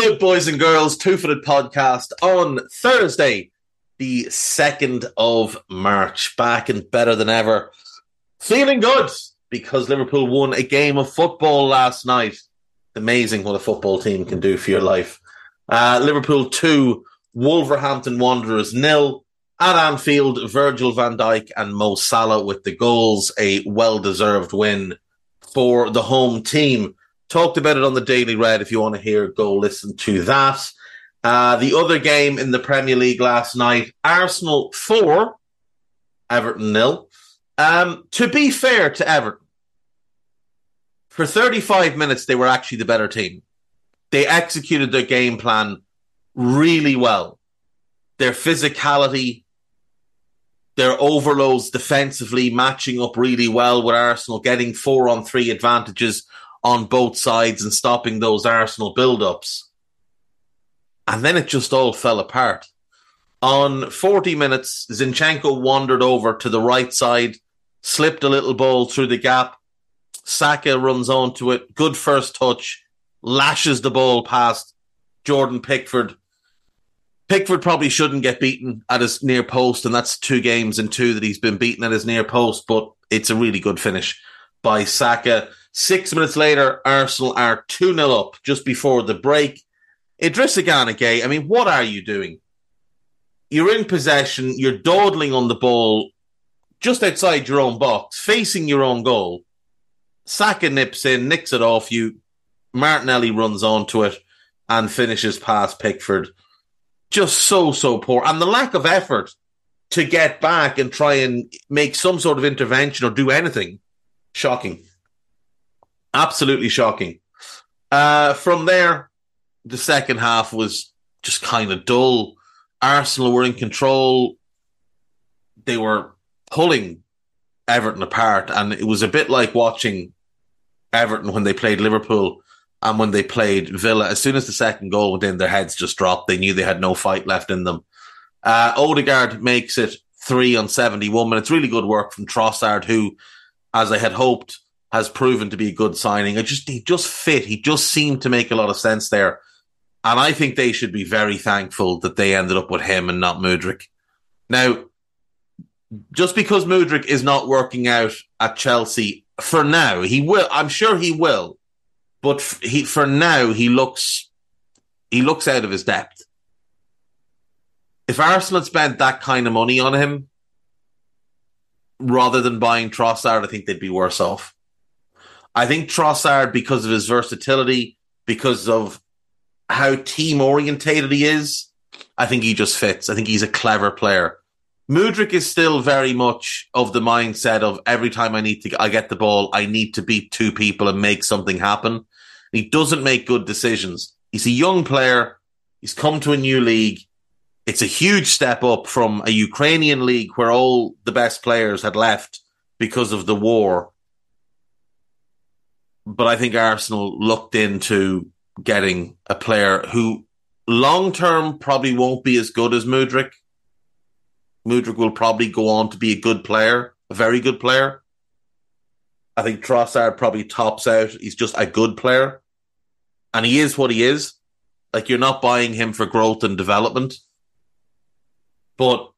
Good, boys and girls? Two Footed Podcast on Thursday, the 2nd of March. Back and better than ever. Feeling good because Liverpool won a game of football last night. Amazing what a football team can do for your life. Uh, Liverpool 2, Wolverhampton Wanderers nil. At Anfield, Virgil van Dijk and Mo Salah with the goals. A well deserved win for the home team. Talked about it on the Daily Red. If you want to hear, go listen to that. Uh, the other game in the Premier League last night, Arsenal 4, Everton nil. Um, to be fair to Everton, for 35 minutes, they were actually the better team. They executed their game plan really well. Their physicality, their overloads defensively matching up really well with Arsenal, getting four on three advantages on both sides and stopping those Arsenal build-ups. And then it just all fell apart. On 40 minutes, Zinchenko wandered over to the right side, slipped a little ball through the gap. Saka runs onto it. Good first touch, lashes the ball past Jordan Pickford. Pickford probably shouldn't get beaten at his near post, and that's two games in two that he's been beaten at his near post, but it's a really good finish by Saka. Six minutes later, Arsenal are 2 0 up just before the break. Idrissa Gana Gueye, I mean, what are you doing? You're in possession, you're dawdling on the ball just outside your own box, facing your own goal. Saka nips in, nicks it off you. Martinelli runs onto it, and finishes past Pickford. Just so, so poor. And the lack of effort to get back and try and make some sort of intervention or do anything. Shocking. Absolutely shocking. Uh, from there, the second half was just kind of dull. Arsenal were in control. They were pulling Everton apart, and it was a bit like watching Everton when they played Liverpool and when they played Villa. As soon as the second goal went in, their heads just dropped. They knew they had no fight left in them. Uh, Odegaard makes it three on 71 minutes. Really good work from Trossard, who, as I had hoped, has proven to be a good signing. I just he just fit. He just seemed to make a lot of sense there. And I think they should be very thankful that they ended up with him and not Mudryk. Now, just because Mudryk is not working out at Chelsea for now, he will. I'm sure he will, but he for now he looks he looks out of his depth. If Arsenal spent that kind of money on him rather than buying Trossard, I think they'd be worse off. I think Trossard, because of his versatility, because of how team orientated he is, I think he just fits. I think he's a clever player. Mudryk is still very much of the mindset of every time I need to I get the ball, I need to beat two people and make something happen. He doesn't make good decisions. He's a young player. He's come to a new league. It's a huge step up from a Ukrainian league where all the best players had left because of the war. But I think Arsenal looked into getting a player who long term probably won't be as good as Mudryk. Mudryk will probably go on to be a good player, a very good player. I think Trossard probably tops out. He's just a good player. And he is what he is. Like you're not buying him for growth and development. But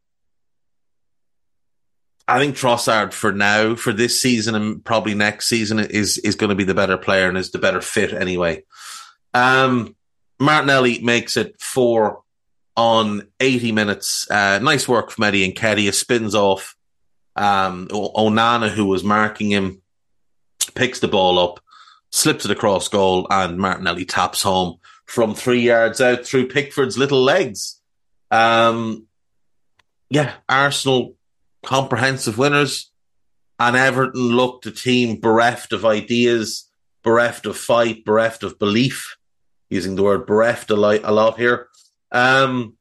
I think Trossard for now, for this season and probably next season, is is going to be the better player and is the better fit anyway. Um, Martinelli makes it four on 80 minutes. Uh, nice work from Eddie and Nketiah. Spins off um, Onana, who was marking him, picks the ball up, slips it across goal, and Martinelli taps home from three yards out through Pickford's little legs. Um, yeah, Arsenal comprehensive winners, and Everton looked a team bereft of ideas, bereft of fight, bereft of belief using the word bereft a lot, a lot here. Um,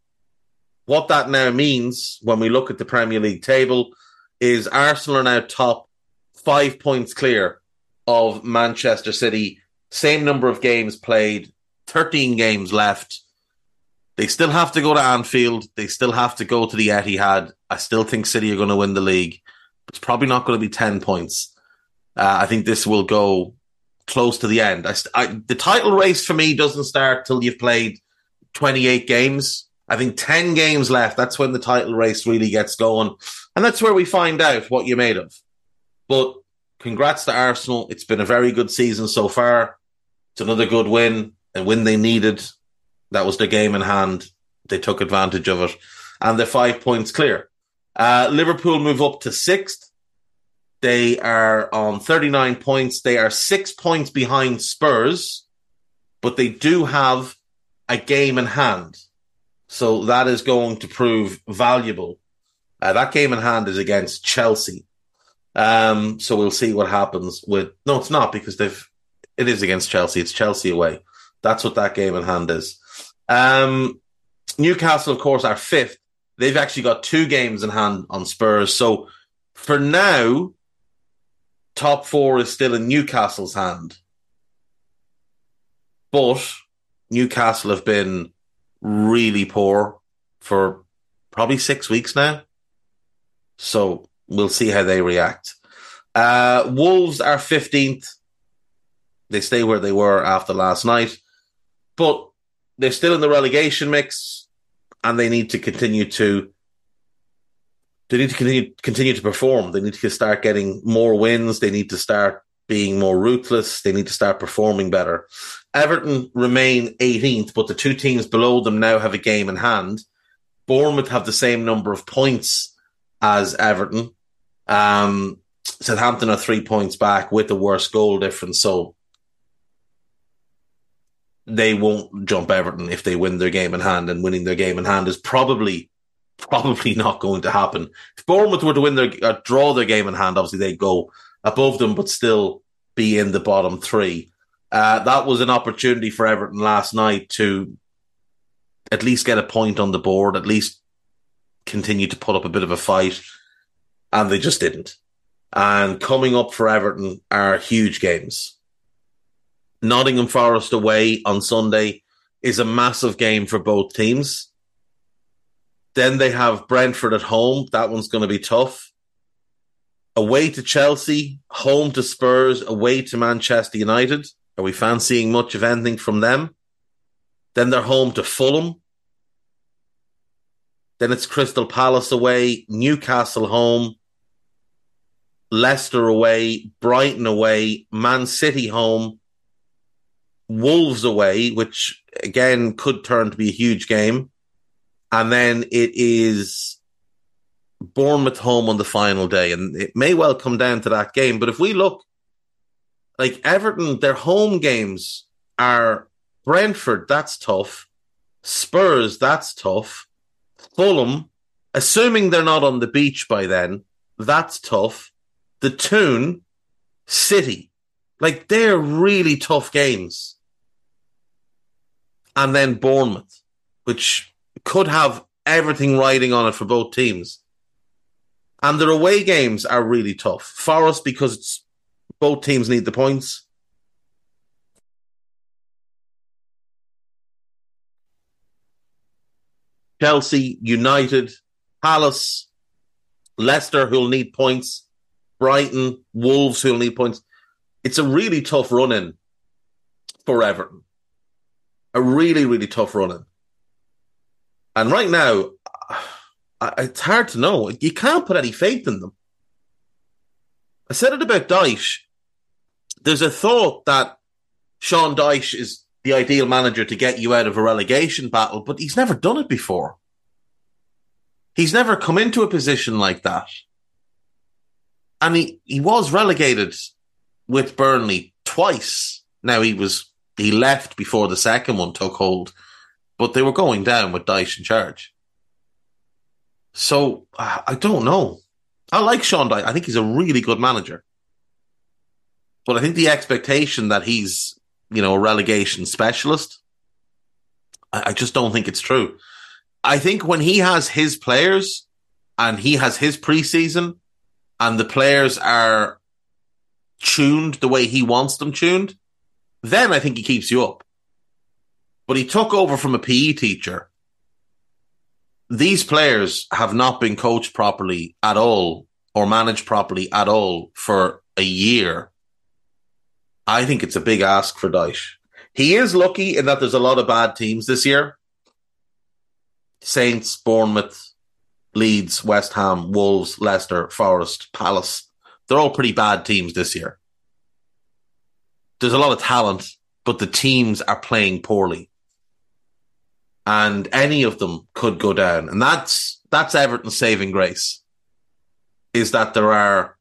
what that now means when we look at the Premier League table is Arsenal are now top five points clear of Manchester City. Same number of games played, 13 games left. They still have to go to Anfield. They still have to go to the Etihad. I still think City are going to win the league. It's probably not going to be 10 points. Uh, I think this will go close to the end. I, I, the title race for me doesn't start till you've played 28 games. I think 10 games left. That's when the title race really gets going. And that's where we find out what you're made of. But congrats to Arsenal. It's been a very good season so far. It's another good win, a win they needed. That was the game in hand. They took advantage of it. And they're five points clear. Uh, Liverpool move up to sixth. They are on 39 points. They are six points behind Spurs, but they do have a game in hand. So that is going to prove valuable. Uh, that game in hand is against Chelsea. Um, so we'll see what happens with. No, it's not because they've. It is against Chelsea. It's Chelsea away. That's what that game in hand is. Um, Newcastle, of course, are fifth. They've actually got two games in hand on Spurs. So for now, top four is still in Newcastle's hand. But Newcastle have been really poor for probably six weeks now. So we'll see how they react. Uh, Wolves are 15th. They stay where they were after last night, but they're still in the relegation mix and they need to continue to they need to continue continue to perform. They need to start getting more wins. They need to start being more ruthless. They need to start performing better. Everton remain 18th, but the two teams below them now have a game in hand. Bournemouth have the same number of points as Everton. Um, Southampton are three points back with the worst goal difference. So they won't jump Everton if they win their game in hand, and winning their game in hand is probably probably not going to happen. If Bournemouth were to win their uh, draw their game in hand, obviously they go above them, but still be in the bottom three. Uh, that was an opportunity for Everton last night to at least get a point on the board, at least continue to put up a bit of a fight, and they just didn't. And coming up for Everton are huge games. Nottingham Forest away on Sunday is a massive game for both teams. Then they have Brentford at home. That one's going to be tough. Away to Chelsea, home to Spurs, away to Manchester United. Are we fancying much of anything from them? Then they're home to Fulham. Then it's Crystal Palace away, Newcastle home, Leicester away, Brighton away, Man City home, Wolves away, which again could turn to be a huge game. And then it is Bournemouth home on the final day. And it may well come down to that game. But if we look, like Everton, their home games are Brentford, that's tough. Spurs, that's tough. Fulham, assuming they're not on the beach by then, that's tough. The Toon, City, like they're really tough games. And then Bournemouth, which could have everything riding on it for both teams. And their away games are really tough. Forest, because both teams need the points. Chelsea, United, Palace, Leicester, who'll need points, Brighton, Wolves, who'll need points. It's a really tough run in for Everton. A really, really tough run in. And right now, it's hard to know. You can't put any faith in them. I said it about Dyche. There's a thought that Sean Dyche is the ideal manager to get you out of a relegation battle, but he's never done it before. He's never come into a position like that. And he, he was relegated with Burnley twice. Now he was he left before the second one took hold, but they were going down with Dyche in charge. So I don't know. I like Sean Dyche. I think he's a really good manager. But I think the expectation that he's you know, a relegation specialist. I, I just don't think it's true. I think when he has his players and he has his preseason and the players are tuned the way he wants them tuned, then I think he keeps you up. But he took over from a PE teacher. These players have not been coached properly at all or managed properly at all for a year. I think it's a big ask for Dyche. He is lucky in that there's a lot of bad teams this year. Saints, Bournemouth, Leeds, West Ham, Wolves, Leicester, Forest, Palace. They're all pretty bad teams this year. There's a lot of talent, but the teams are playing poorly. And any of them could go down. And that's that's Everton's saving grace. Is that there are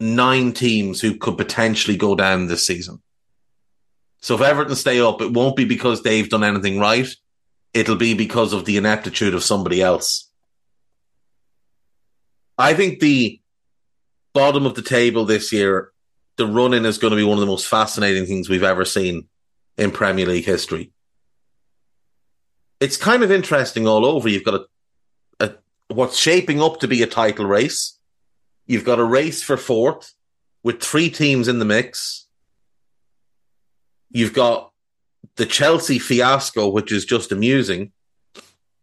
nine teams who could potentially go down this season. So if Everton stay up, it won't be because they've done anything right. It'll be because of the ineptitude of somebody else. I think the bottom of the table this year, the running is going to be one of the most fascinating things we've ever seen in Premier League history. It's kind of interesting all over. You've got a, a what's shaping up to be a title race You've got a race for fourth with three teams in the mix. You've got the Chelsea fiasco, which is just amusing.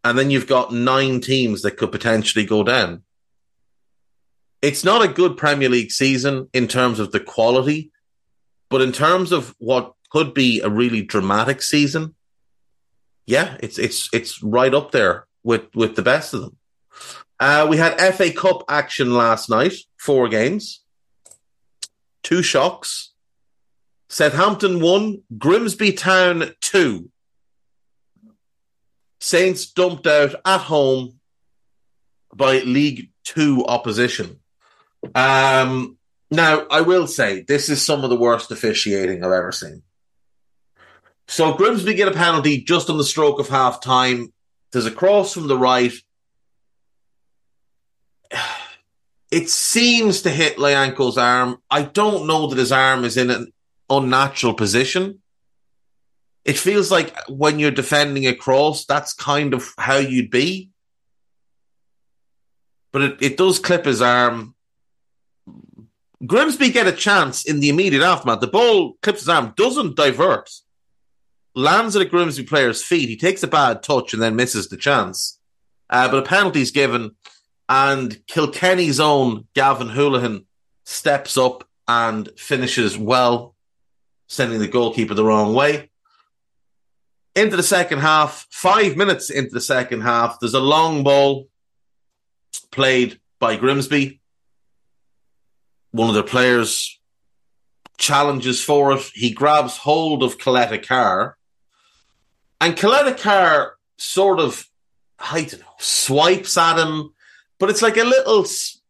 And then you've got nine teams that could potentially go down. It's not a good Premier League season in terms of the quality, but in terms of what could be a really dramatic season, yeah, it's it's it's right up there with with the best of them. Uh, we had FA Cup action last night, four games, two shocks. Southampton won, Grimsby Town two. Saints dumped out at home by League Two opposition. Um, now, I will say this is some of the worst officiating I've ever seen. So Grimsby get a penalty just on the stroke of half time. There's a cross from the right. It seems to hit Lyanco's arm. I don't know that his arm is in an unnatural position. It feels like when you're defending a cross, that's kind of how you'd be. But it, it does clip his arm. Grimsby get a chance in the immediate aftermath. The ball clips his arm, doesn't divert, lands at a Grimsby player's feet. He takes a bad touch and then misses the chance. Uh, but a penalty is given, and Kilkenny's own Gavin Houlihan steps up and finishes well, sending the goalkeeper the wrong way into the second half, five minutes into the second half, there's a long ball played by Grimsby. One of their players challenges for it. He grabs hold of Caleta-Car. And Caleta-Car sort of, I don't know, swipes at him, but it's like a little s-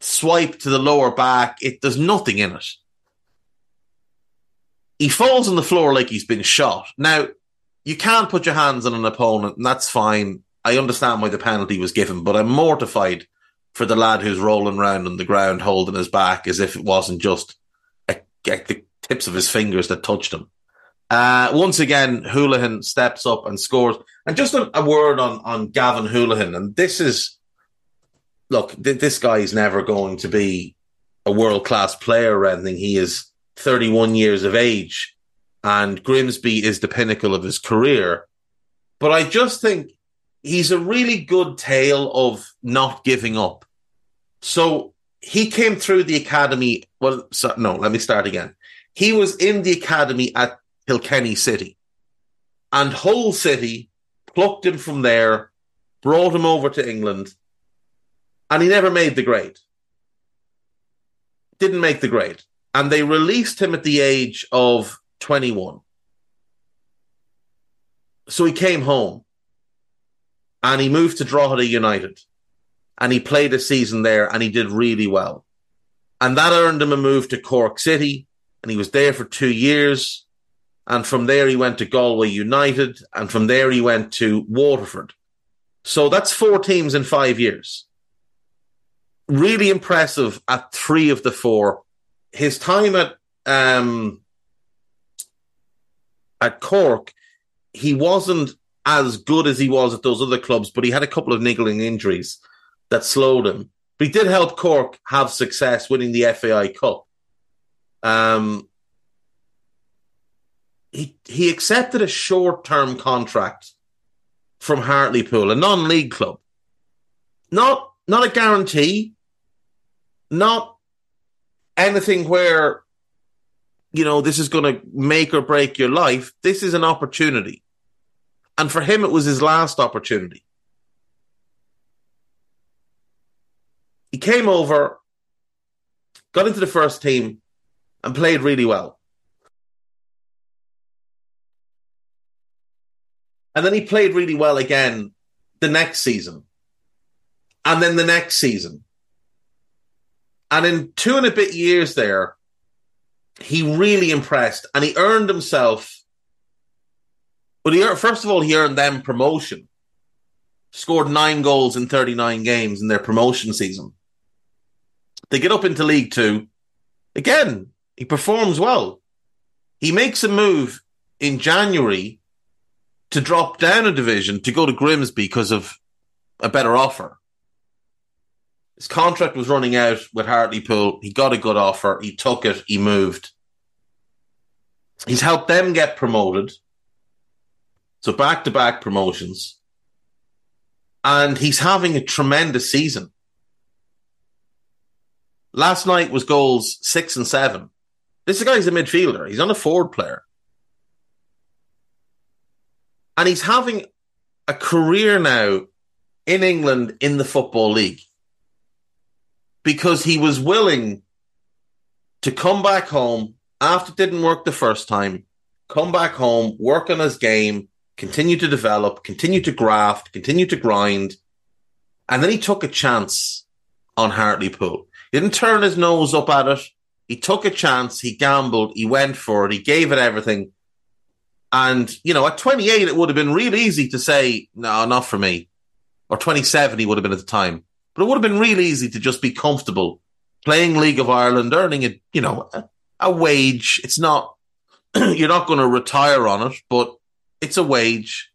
swipe to the lower back. It There's nothing in it. He falls on the floor like he's been shot. Now, you can't put your hands on an opponent, and that's fine. I understand why the penalty was given, but I'm mortified for the lad who's rolling around on the ground holding his back as if it wasn't just a, a, the tips of his fingers that touched him. Uh, once again, Houlihan steps up and scores. And just a, a word on, on Gavin Houlihan. And this is, look, th- this guy is never going to be a world class player or anything. He is 31 years of age and Grimsby is the pinnacle of his career. But I just think he's a really good tale of not giving up. So he came through the academy. Well, so, no, let me start again. He was in the academy at Kilkenny City, and Hull City plucked him from there, brought him over to England, and he never made the grade. Didn't make the grade. And they released him at the age of 21. So he came home and he moved to Drogheda United and he played a season there and he did really well. And that earned him a move to Cork City and he was there for two years. And from there, he went to Galway United and from there, he went to Waterford. So that's four teams in five years. Really impressive at three of the four. His time at um, at Cork, he wasn't as good as he was at those other clubs, but he had a couple of niggling injuries that slowed him. But he did help Cork have success winning the FAI Cup. Um, he he accepted a short term contract from Hartlepool, a non league club. Not not a guarantee, not anything where you know, this is going to make or break your life. This is an opportunity. And for him, it was his last opportunity. He came over, got into the first team, and played really well. And then he played really well again the next season. And then the next season. And in two and a bit years there, he really impressed and he earned himself. But he first of all, he earned them promotion. Scored nine goals in 39 games in their promotion season. They get up into League Two. Again, he performs well. He makes a move in January to drop down a division to go to Grimsby because of a better offer. His contract was running out with Hartlepool. He got a good offer. He took it. He moved. He's helped them get promoted. So back to back promotions. And he's having a tremendous season. Last night was goals six and seven. This guy's a midfielder. He's not a forward player. And he's having a career now in England in the Football League because he was willing to come back home after it didn't work the first time, come back home, work on his game, continue to develop, continue to graft, continue to grind. And then he took a chance on Hartlepool. He didn't turn his nose up at it. He took a chance. He gambled. He went for it. He gave it everything. And, you know, at 28, it would have been real easy to say, no, not for me. Or 27, he would have been at the time. But it would have been real easy to just be comfortable playing League of Ireland, earning a, you know, a, a wage. It's not, you're not going to retire on it, but it's a wage.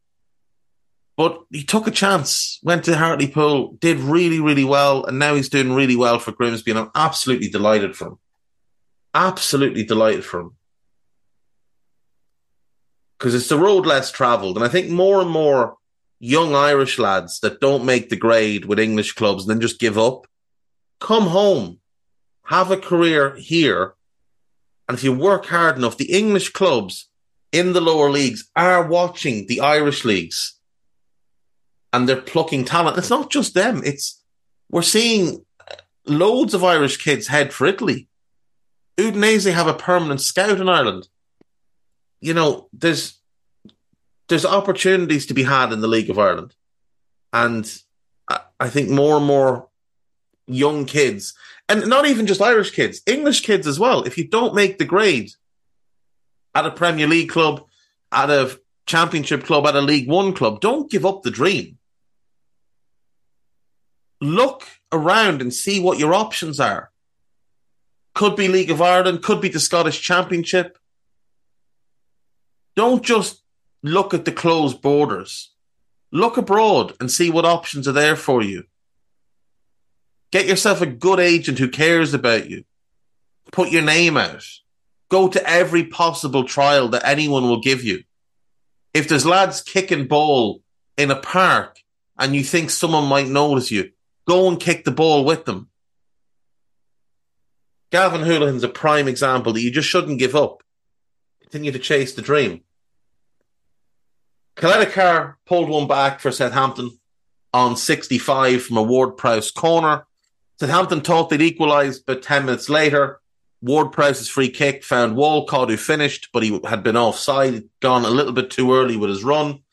But he took a chance, went to Hartlepool, did really, really well, and now he's doing really well for Grimsby, and I'm absolutely delighted for him. Absolutely delighted for him. Because it's the road less travelled, and I think more and more young Irish lads that don't make the grade with English clubs and then just give up, come home, have a career here, and if you work hard enough, the English clubs in the lower leagues are watching the Irish leagues and they're plucking talent. It's not just them. It's we're seeing loads of Irish kids head for Italy. Udinese have a permanent scout in Ireland. You know, there's there's opportunities to be had in the League of Ireland, and I, I think more and more young kids, and not even just Irish kids, English kids as well. If you don't make the grade at a Premier League club, at a Championship club, at a League One club, don't give up the dream look around and see what your options are. Could be League of Ireland, could be the Scottish Championship. Don't just look at the closed borders. Look abroad and see what options are there for you. Get yourself a good agent who cares about you. Put your name out. Go to every possible trial that anyone will give you. If there's lads kicking ball in a park and you think someone might notice you, Go and kick the ball with them. Gavin Houlihan's a prime example that you just shouldn't give up. Continue to chase the dream. Caleta pulled one back for Southampton on 65 from a Ward Prowse corner. Southampton thought they'd equalised, but 10 minutes later, Ward Prowse's free kick found Walcott, who finished, but he had been offside, gone a little bit too early with his run.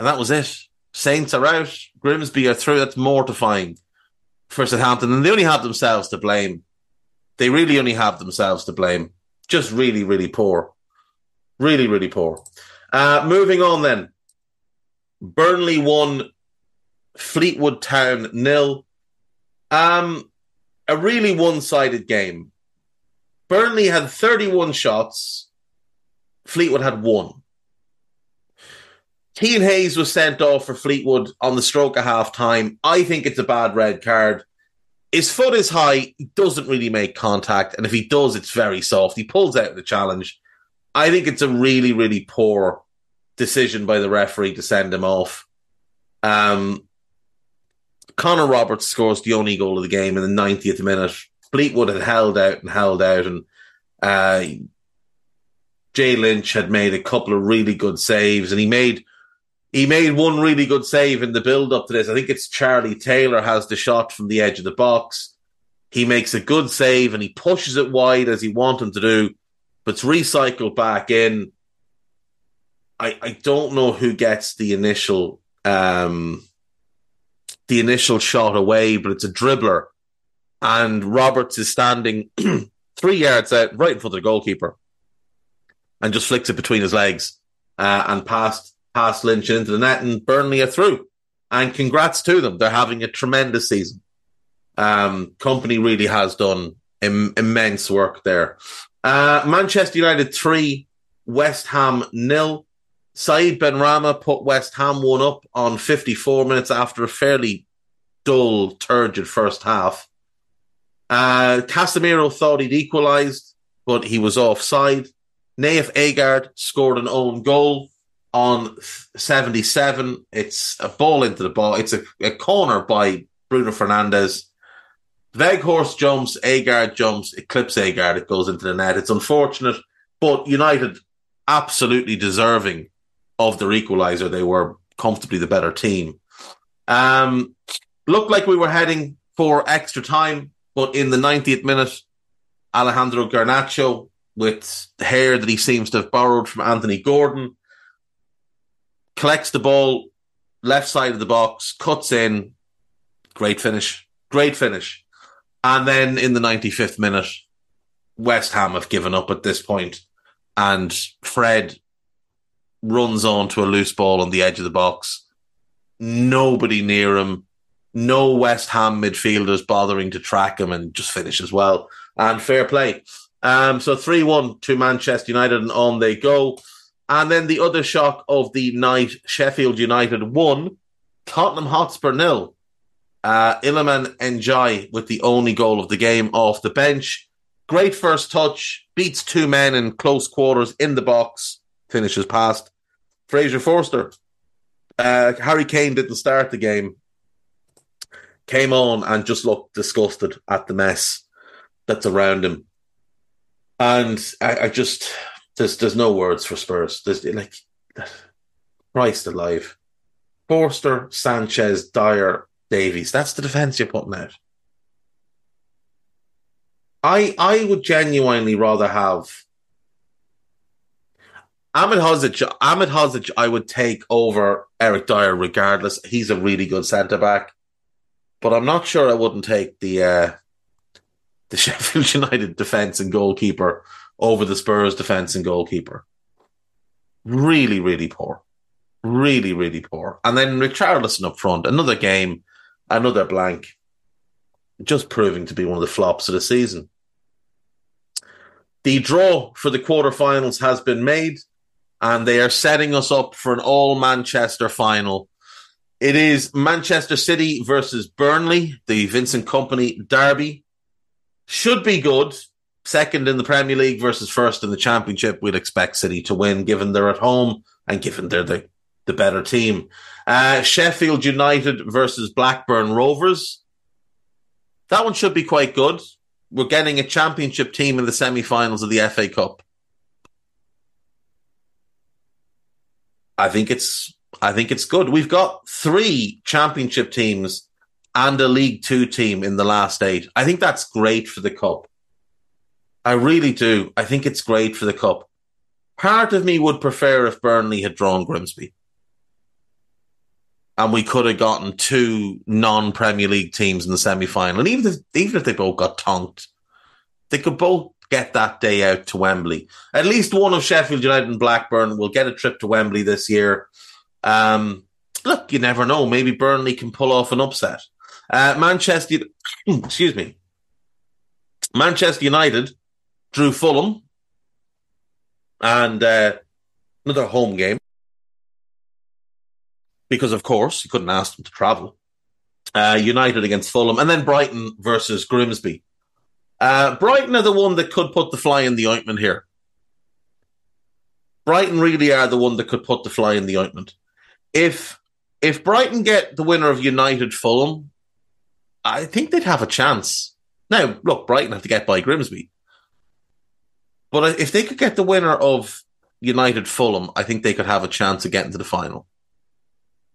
And that was it. Saints are out. Grimsby are through. That's mortifying for Southampton. And they only have themselves to blame. They really only have themselves to blame. Just really, really poor. Really, really poor. Uh, moving on then. Burnley won Fleetwood Town nil. Um, a really one sided game. Burnley had 31 shots. Fleetwood had one. Keane Hayes was sent off for Fleetwood on the stroke of half time. I think it's a bad red card. His foot is high. He doesn't really make contact. And if he does, it's very soft. He pulls out the challenge. I think it's a really, really poor decision by the referee to send him off. Um, Connor Roberts scores the only goal of the game in the 90th minute. Fleetwood had held out and held out, and uh, Jay Lynch had made a couple of really good saves, and he made he made one really good save in the build up to this. I think it's Charlie Taylor has the shot from the edge of the box. He makes a good save and he pushes it wide as he wanted to do, but it's recycled back in. I, I don't know who gets the initial um, the initial shot away, but it's a dribbler. And Roberts is standing three yards out, right in front of the goalkeeper, and just flicks it between his legs uh, and past past Lynch into the net, and Burnley are through. And congrats to them; they're having a tremendous season. Um, Kompany really has done Im- immense work there. Uh, Manchester United three, West Ham nil. Said Benrahma put West Ham one up on 54 minutes after a fairly dull, turgid first half. Uh, Casemiro thought he'd equalised, but he was offside. Nayef Aguerd scored an own goal on 77. It's a ball into the ball. It's a, a corner by Bruno Fernandes. Weghorst jumps, Aguerd jumps, it clips Aguerd, it goes into the net. It's unfortunate, but United absolutely deserving of their equaliser. They were comfortably the better team. Um, looked like we were heading for extra time, but in the 90th minute, Alejandro Garnacho, with hair that he seems to have borrowed from Anthony Gordon, collects the ball left side of the box, cuts in, great finish, great finish. And then in the 95th minute, West Ham have given up at this point, and Fred runs onto a loose ball on the edge of the box. Nobody near him. No West Ham midfielders bothering to track him and just finishes well. And fair play. Um, so 3 1 to Manchester United, and on they go. And then the other shock of the night Sheffield United won, Tottenham Hotspur nil. Uh, Iliman Ndiaye with the only goal of the game off the bench. Great first touch, beats two men in close quarters in the box, finishes past. Fraser Forster. Uh, Harry Kane didn't start the game, came on and just looked disgusted at the mess that's around him. And I, I just there's there's no words for Spurs. There's like Christ alive. Forster, Sanchez, Dier, Davies. That's the defence you're putting out. I I would genuinely rather have Ahmedhodzic. Ahmed Hozic, I would take over Eric Dier regardless. He's a really good centre back, but I'm not sure I wouldn't take the uh, the Sheffield United defence and goalkeeper over the Spurs defence and goalkeeper. Really, really poor. Really, really poor. And then Richarlison up front, another game, another blank. Just proving to be one of the flops of the season. The draw for the quarterfinals has been made, and they are setting us up for an all Manchester final. It is Manchester City versus Burnley, the Vincent Kompany derby. Should be good. Second in the Premier League versus first in the Championship. We'd expect City to win, given they're at home and given they're the, the better team. Uh, Sheffield United versus Blackburn Rovers. That one should be quite good. We're getting a championship team in the semi-finals of the FA Cup. I think it's I think it's good. We've got three championship teams and a League Two team in the last eight. I think that's great for the cup. I really do. I think it's great for the cup. Part of me would prefer if Burnley had drawn Grimsby. And we could have gotten two non Premier League teams in the semi final. And even if, even if they both got tonked, they could both get that day out to Wembley. At least one of Sheffield United and Blackburn will get a trip to Wembley this year. Um, look, you never know. Maybe Burnley can pull off an upset. Uh, Manchester, excuse me, Manchester United drew Fulham and uh, another home game because, of course, you couldn't ask them to travel. Uh, United against Fulham, and then Brighton versus Grimsby. Uh, Brighton are the one that could put the fly in the ointment here. Brighton really are the one that could put the fly in the ointment. If if Brighton get the winner of United Fulham, I think they'd have a chance. Now, look, Brighton have to get by Grimsby, but if they could get the winner of United Fulham, I think they could have a chance of getting to the final.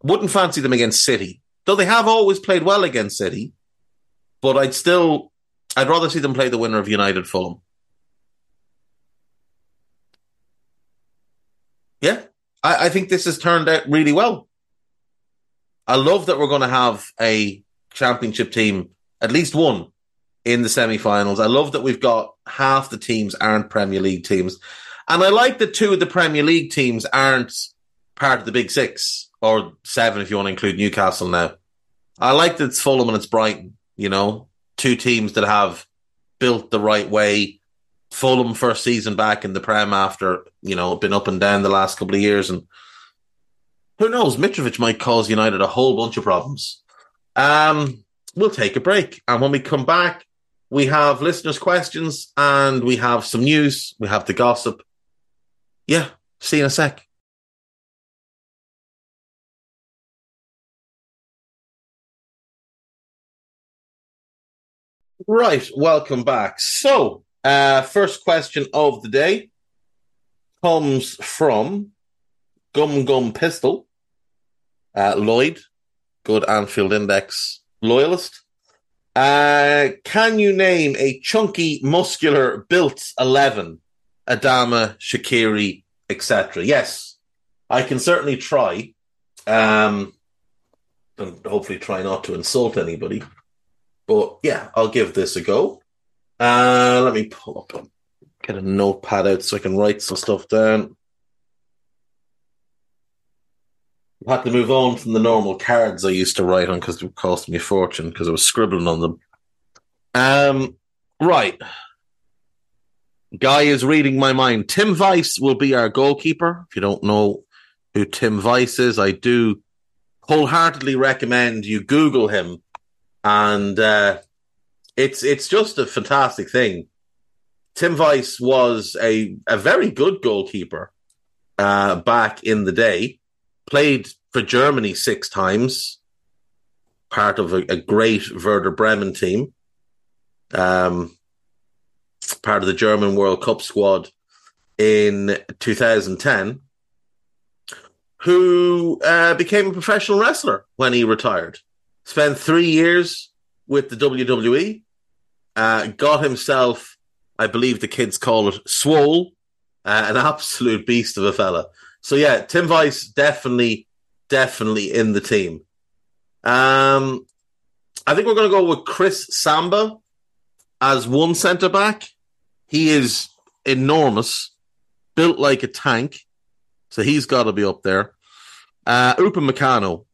Wouldn't fancy them against City, though they have always played well against City. But I'd still, I'd rather see them play the winner of United Fulham. Yeah, I, I think this has turned out really well. I love that we're going to have a championship team, at least one, in the semi-finals. I love that we've got half the teams aren't Premier League teams. And I like that two of the Premier League teams aren't part of the big six or seven if you want to include Newcastle now. I like that it's Fulham and it's Brighton, you know, two teams that have built the right way. Fulham first season back in the Prem after, you know, been up and down the last couple of years. And who knows, Mitrovic might cause United a whole bunch of problems. Um, we'll take a break. And when we come back, we have listeners' questions and we have some news. We have the gossip. Yeah, see you in a sec. Right, welcome back. So, uh, first question of the day comes from Gum Gum Pistol, uh, Lloyd, good Anfield Index loyalist. Uh, can you name a chunky, muscular, built 11? Adama, Shaqiri, etc. Yes, I can certainly try. Um, and hopefully try not to insult anybody. But yeah, I'll give this a go. Uh, let me pull up, get a notepad out so I can write some stuff down. I had to move on from the normal cards I used to write on because it cost me a fortune because I was scribbling on them. Um, right. Guy is reading my mind. Tim Wiese will be our goalkeeper. If you don't know who Tim Wiese is, I do wholeheartedly recommend you Google him, and uh, it's it's just a fantastic thing. Tim Wiese was a a very good goalkeeper uh, back in the day. Played for Germany six times, part of a, a great Werder Bremen team. Um, part of the German World Cup squad in 2010, who uh, became a professional wrestler when he retired. Spent three years with the WWE, uh, got himself, I believe the kids call it swole, uh, an absolute beast of a fella. So yeah, Tim Wiese definitely, definitely in the team. Um, I think we're going to go with Chris Samba as one centre back. He is enormous, built like a tank. So he's got to be up there. Uh, Upamecano.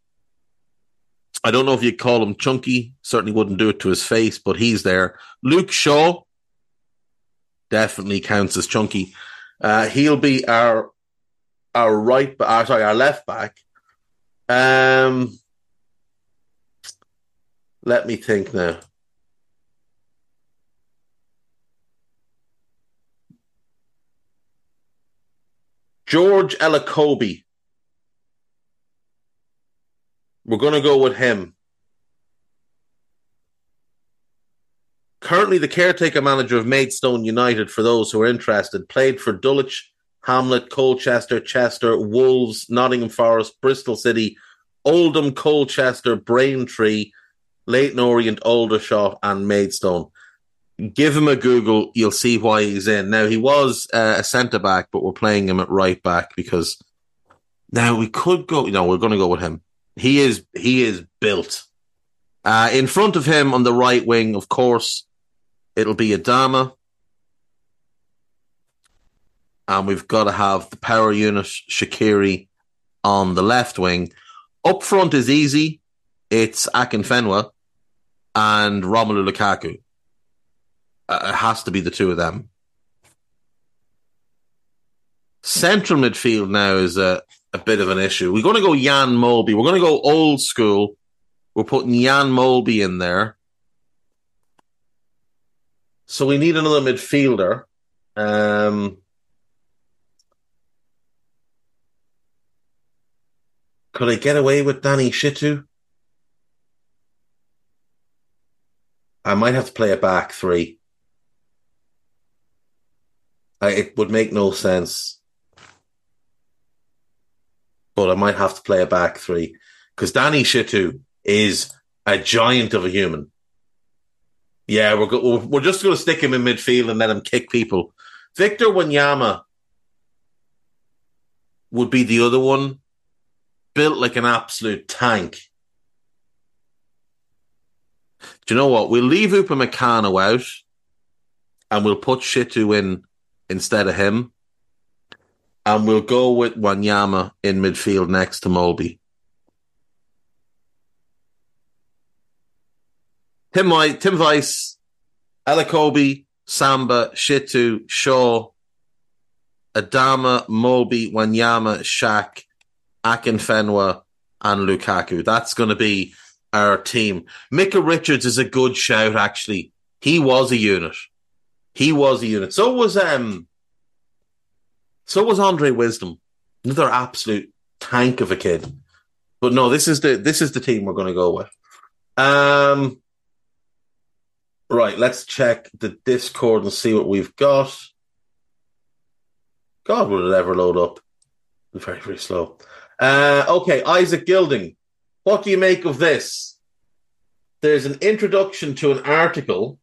I don't know if you'd call him chunky. Certainly wouldn't do it to his face, but he's there. Luke Shaw definitely counts as chunky. Uh, he'll be our our right, uh, sorry, our left back. Um, let me think now. George Elokobi. We're going to go with him. Currently, the caretaker manager of Maidstone United, for those who are interested, played for Dulwich, Hamlet, Colchester, Chester, Wolves, Nottingham Forest, Bristol City, Oldham, Colchester, Braintree, Leyton Orient, Aldershot, and Maidstone give him a Google. You'll see why he's in. Now he was uh, a centre back, but we're playing him at right back because now we could go. No, we're going to go with him. He is he is built. Uh, in front of him on the right wing, of course, it'll be Adama. And we've got to have the power unit Shaqiri on the left wing. Up front is easy. It's Akinfenwa and Romelu Lukaku. Uh, it has to be the two of them. Central midfield now is a, a bit of an issue. We're going to go Jan Molby. We're going to go old school. We're putting Jan Molby in there. So we need another midfielder. Um, could I get away with Danny Shittu? I might have to play a back three. I, it would make no sense. But I might have to play a back three because Danny Shittu is a giant of a human. Yeah, we're go- we're just going to stick him in midfield and let him kick people. Victor Wanyama would be the other one, built like an absolute tank. Do you know what? We'll leave Upamecano out and we'll put Shittu in instead of him. And we'll go with Wanyama in midfield next to Molby. Tim White, Tim Wiese, Elokobi, Samba, Shittu, Shaw, Adama, Molby, Wanyama, Shaq, Akinfenwa, and Lukaku. That's going to be our team. Micah Richards is a good shout, actually. He was a unit. He was a unit. So was um so was Andre Wisdom. Another absolute tank of a kid. But no, this is the this is the team we're gonna go with. Um Right, let's check the Discord and see what we've got. God, will it ever load up? Very, very slow. Uh, okay, Isaac Gilding. What do you make of this? There's an introduction to an article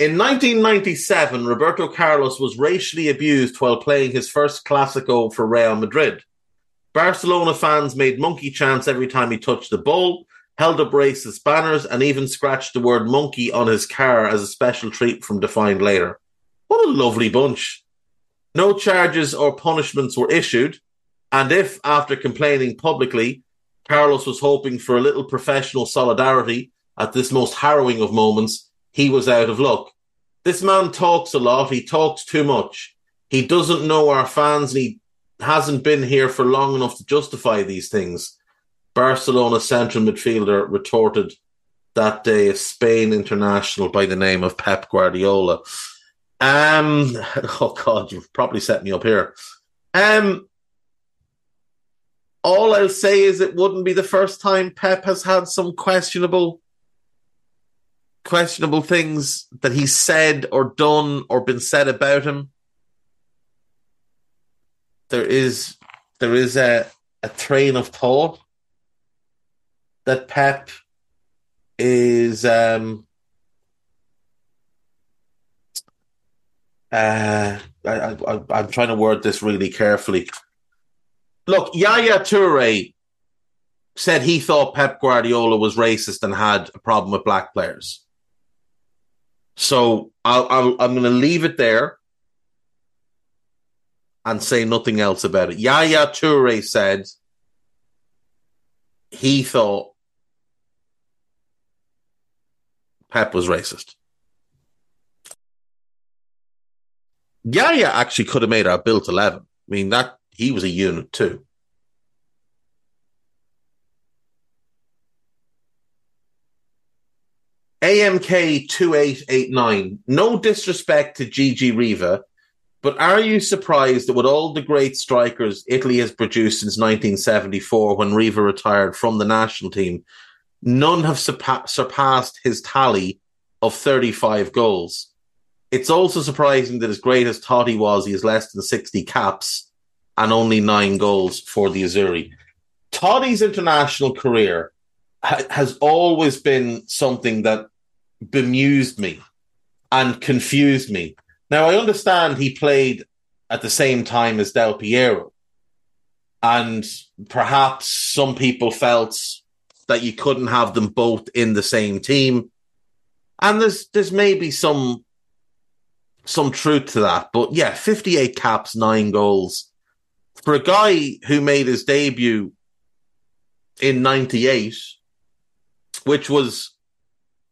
in 1997, Roberto Carlos was racially abused while playing his first Clásico for Real Madrid. Barcelona fans made monkey chants every time he touched the ball, held up racist banners, and even scratched the word monkey on his car as a special treat from Defined later. What a lovely bunch. No charges or punishments were issued, and if, after complaining publicly, Carlos was hoping for a little professional solidarity at this most harrowing of moments. He was out of luck. This man talks a lot. He talks too much. He doesn't know our fans and he hasn't been here for long enough to justify these things. Barcelona central midfielder retorted that day a Spain international by the name of Pep Guardiola. Um, oh God, you've probably set me up here. Um, all I'll say is it wouldn't be the first time Pep has had some questionable, questionable things that he's said or done or been said about him. There is, there is a a train of thought that Pep is um uh I, I I'm trying to word this really carefully. Look, Yaya Toure said he thought Pep Guardiola was racist and had a problem with black players. So I'll, I'll, I'm going to leave it there and say nothing else about it. Yaya Toure said he thought Pep was racist. Yaya actually could have made our built 11. I mean, that he was a unit too. AMK 2889. No disrespect to Gigi Riva, but are you surprised that with all the great strikers Italy has produced since 1974 when Riva retired from the national team, none have surpa- surpassed his tally of 35 goals? It's also surprising that as great as Totti was, he has less than 60 caps and only nine goals for the Azzurri. Totti's international career ha- has always been something that bemused me and confused me. Now, I understand he played at the same time as Del Piero. And perhaps some people felt that you couldn't have them both in the same team. And there's there's maybe some some truth to that. But yeah, 58 caps, nine goals. For a guy who made his debut in 98, which was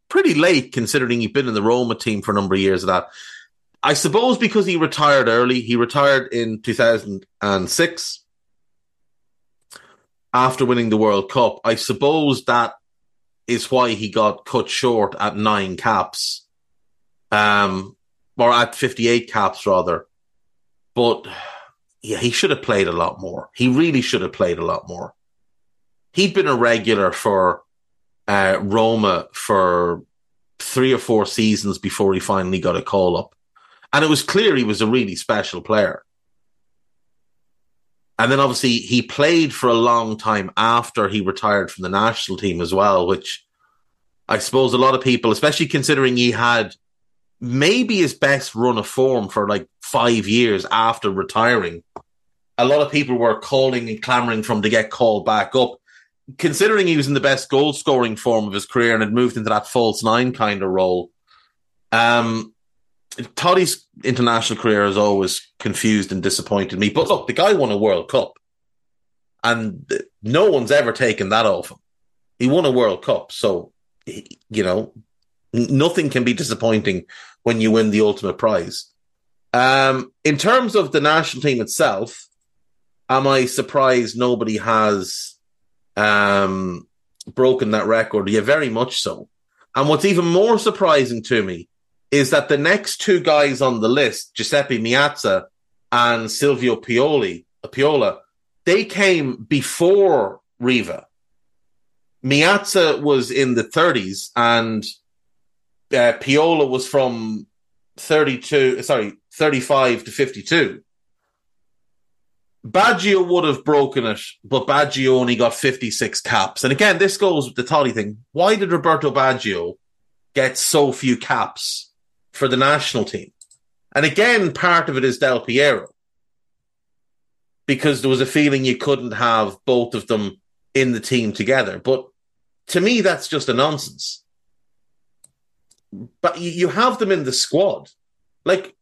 pretty late considering he'd been in the Roma team for a number of years of that. I suppose because he retired early, he retired in 2006 after winning the World Cup. I suppose that is why he got cut short at nine caps. Um, or at 58 caps rather. But yeah, he should have played a lot more. He really should have played a lot more. He'd been a regular for uh, Roma for three or four seasons before he finally got a call up. And it was clear he was a really special player. And then obviously he played for a long time after he retired from the national team as well, which I suppose a lot of people, especially considering he had maybe his best run of form for like five years after retiring. A lot of people were calling and clamoring for him to get called back up. Considering he was in the best goal scoring form of his career and had moved into that false nine kind of role, um, Totti's international career has always confused and disappointed me. But look, the guy won a World Cup, and no one's ever taken that off him. He won a World Cup, so you know nothing can be disappointing when you win the ultimate prize. Um, in terms of the national team itself, am I surprised nobody has um, broken that record? Yeah, very much so. And what's even more surprising to me is that the next two guys on the list, Giuseppe Meazza and Silvio Pioli, Piola, they came before Riva. Meazza was in the 30s and uh, Piola was from 32, sorry, 35 to 52. Baggio would have broken it, but Baggio only got 56 caps. And again, this goes with the Totti thing. Why did Roberto Baggio get so few caps for the national team? And again, part of it is Del Piero. Because there was a feeling you couldn't have both of them in the team together. But to me, that's just a nonsense but you have them in the squad. Like,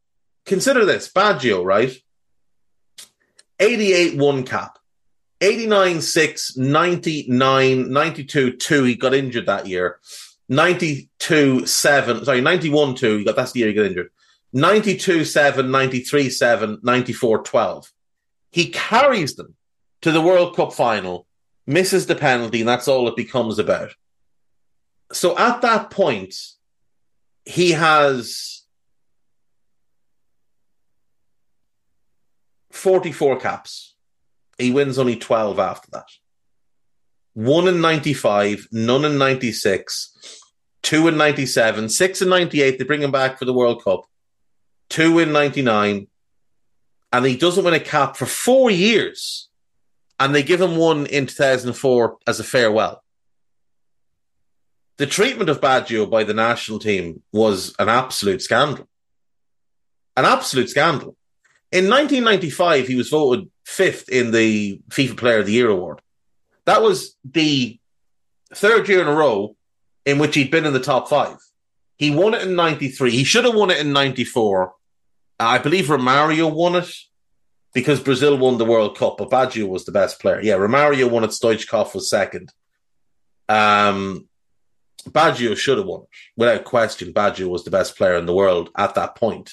consider this Baggio, right? 88 one cap, 89 6, 99, 92 2. He got injured that year. 92 7, sorry, 91 2. He got, that's the year he got injured. 92 7, 93 7, 94 12. He carries them to the World Cup final, misses the penalty, and that's all it becomes about. So at that point, he has 44 caps. He wins only 12 after that. One in 95, none in 96, two in 97, six in 98. They bring him back for the World Cup, two in 99. And he doesn't win a cap for four years. And they give him one in 2004 as a farewell. The treatment of Baggio by the national team was an absolute scandal. An absolute scandal. In 1995, he was voted fifth in the FIFA Player of the Year award. That was the third year in a row in which he'd been in the top five. He won it in 93. He should have won it in 94. I believe Romario won it because Brazil won the World Cup, but Baggio was the best player. Yeah, Romario won it. Stoichkov was second. Um, Baggio should have won it. Without question, Baggio was the best player in the world at that point.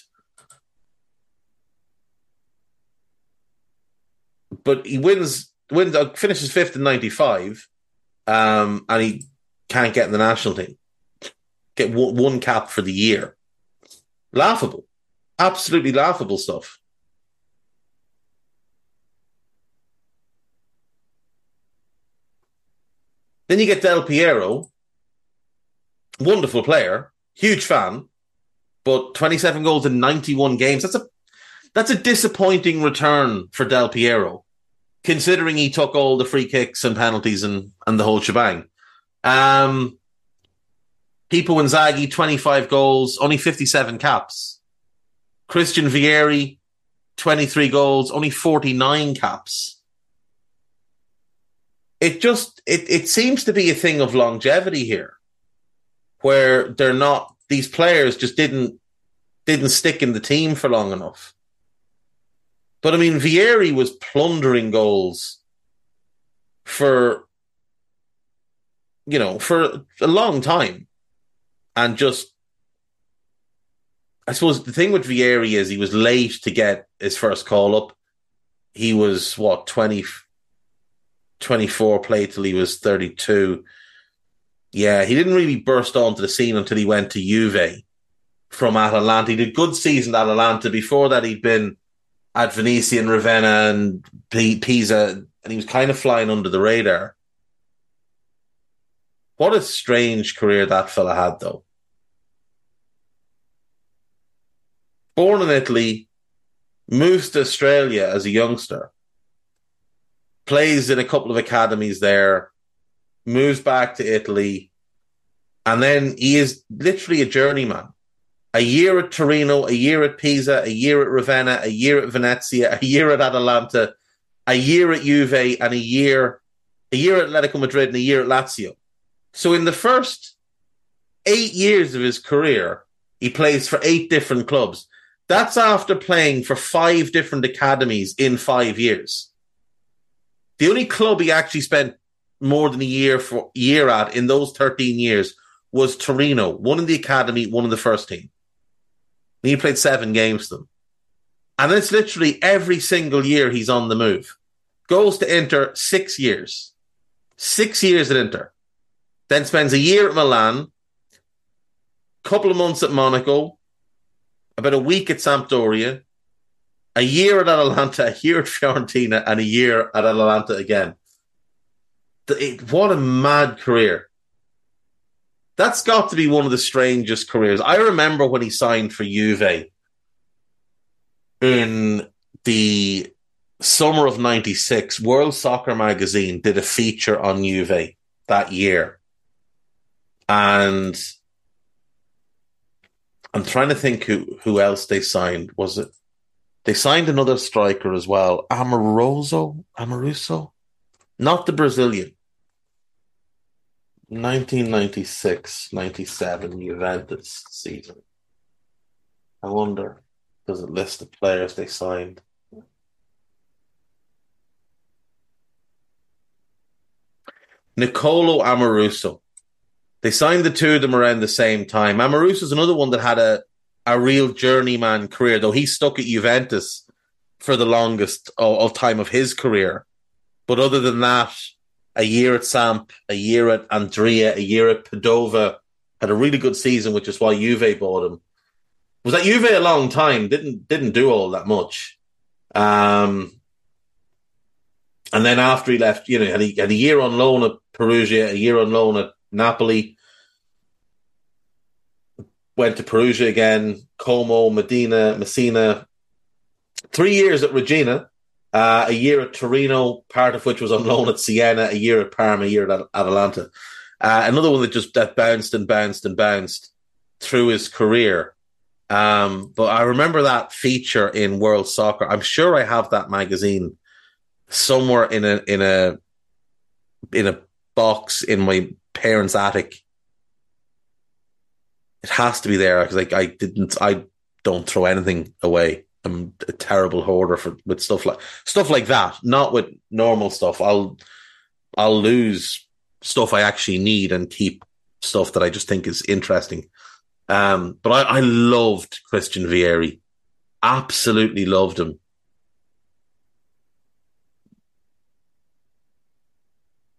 But he wins wins uh, finishes fifth in '95, um, and he can't get in the national team. Get one, one cap for the year. Laughable, absolutely laughable stuff. Then you get Del Piero, wonderful player, huge fan, but 27 goals in 91 games. That's a that's a disappointing return for Del Piero, considering he took all the free kicks and penalties and, and the whole shebang. Um, Pippo Inzaghi, 25 goals, only 57 caps. Christian Vieri, 23 goals, only 49 caps. It just, it, it seems to be a thing of longevity here, where they're not, these players just didn't, didn't stick in the team for long enough. But I mean, Vieri was plundering goals for, you know, for a long time. And just, I suppose the thing with Vieri is he was late to get his first call up. He was, what, 20, 24, played till he was 32. Yeah, he didn't really burst onto the scene until he went to Juve from Atalanta. He did good season at Atalanta. Before that, he'd been at Venezia and Ravenna and P- Pisa, and he was kind of flying under the radar. What a strange career that fella had, though. Born in Italy, moves to Australia as a youngster, plays in a couple of academies there, moves back to Italy, and then he is literally a journeyman a year at Torino, a year at Pisa, a year at Ravenna, a year at Venezia, a year at Atalanta, a year at Juve, and a year, a year at Atletico Madrid, and a year at Lazio. So in the first eight years of his career, he plays for eight different clubs. That's after playing for five different academies in five years. The only club he actually spent more than a year for year at in those 13 years was Torino, one in the academy, one in the first team. He played seven games them. And it's literally every single year he's on the move. Goes to Inter six years. Six years at Inter. Then spends a year at Milan, couple of months at Monaco, about a week at Sampdoria, a year at Atalanta, a year at Fiorentina, and a year at Atalanta again. What a mad career that's got to be one of the strangest careers. I remember when he signed for Juve in the summer of 96, World Soccer Magazine did a feature on Juve that year. And I'm trying to think who, who else they signed. Was it? They signed another striker as well, Amoroso, Amoruso, not the Brazilian. 1996 97 Juventus season. I wonder, does it list the players they signed? Nicolo Amoruso. They signed the two of them around the same time. Amoruso is another one that had a, a real journeyman career, though he stuck at Juventus for the longest of, of time of his career. But other than that, a year at Samp, a year at Andria, a year at Padova, had a really good season, which is why Juve bought him. Was at Juve a long time, didn't didn't do all that much. Um, and then after he left, you know, had, he, had a year on loan at Perugia, a year on loan at Napoli, went to Perugia again, Como, Medina, Messina, three years at Reggina, uh, a year at Torino, part of which was on loan at Siena, a year at Parma, a year at Atalanta. Uh, another one that just that bounced and bounced and bounced through his career. Um, but I remember that feature in World Soccer. I'm sure I have that magazine somewhere in a in a in a box in my parents' attic. It has to be there because like I didn't I don't throw anything away. I'm a terrible hoarder for with stuff like stuff like that. Not with normal stuff. I'll I'll lose stuff I actually need and keep stuff that I just think is interesting. Um, but I, I loved Christian Vieri. Absolutely loved him.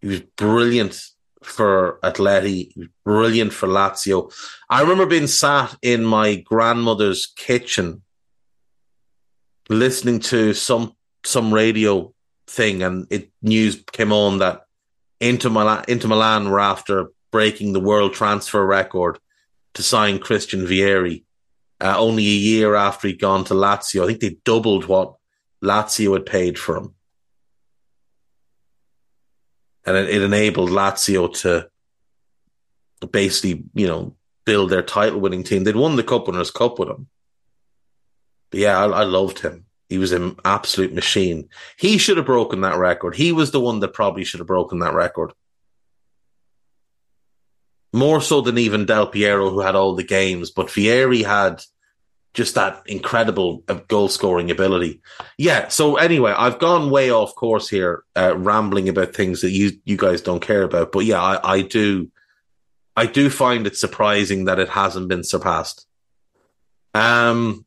He was brilliant for Atleti, brilliant for Lazio. I remember being sat in my grandmother's kitchen listening to some some radio thing, and it news came on that Inter Milan, Inter Milan were after breaking the world transfer record to sign Christian Vieri. Uh, only a year after he'd gone to Lazio, I think they doubled what Lazio had paid for him, and it, it enabled Lazio to basically, you know, build their title-winning team. They'd won the Cup Winners' Cup with him. But yeah, I, I loved him. He was an absolute machine. He should have broken that record. He was the one that probably should have broken that record. More so than even Del Piero, who had all the games, but Vieri had just that incredible uh, goal scoring ability. Yeah. So anyway, I've gone way off course here, uh, rambling about things that you you guys don't care about. But yeah, I, I do, I do find it surprising that it hasn't been surpassed. Um,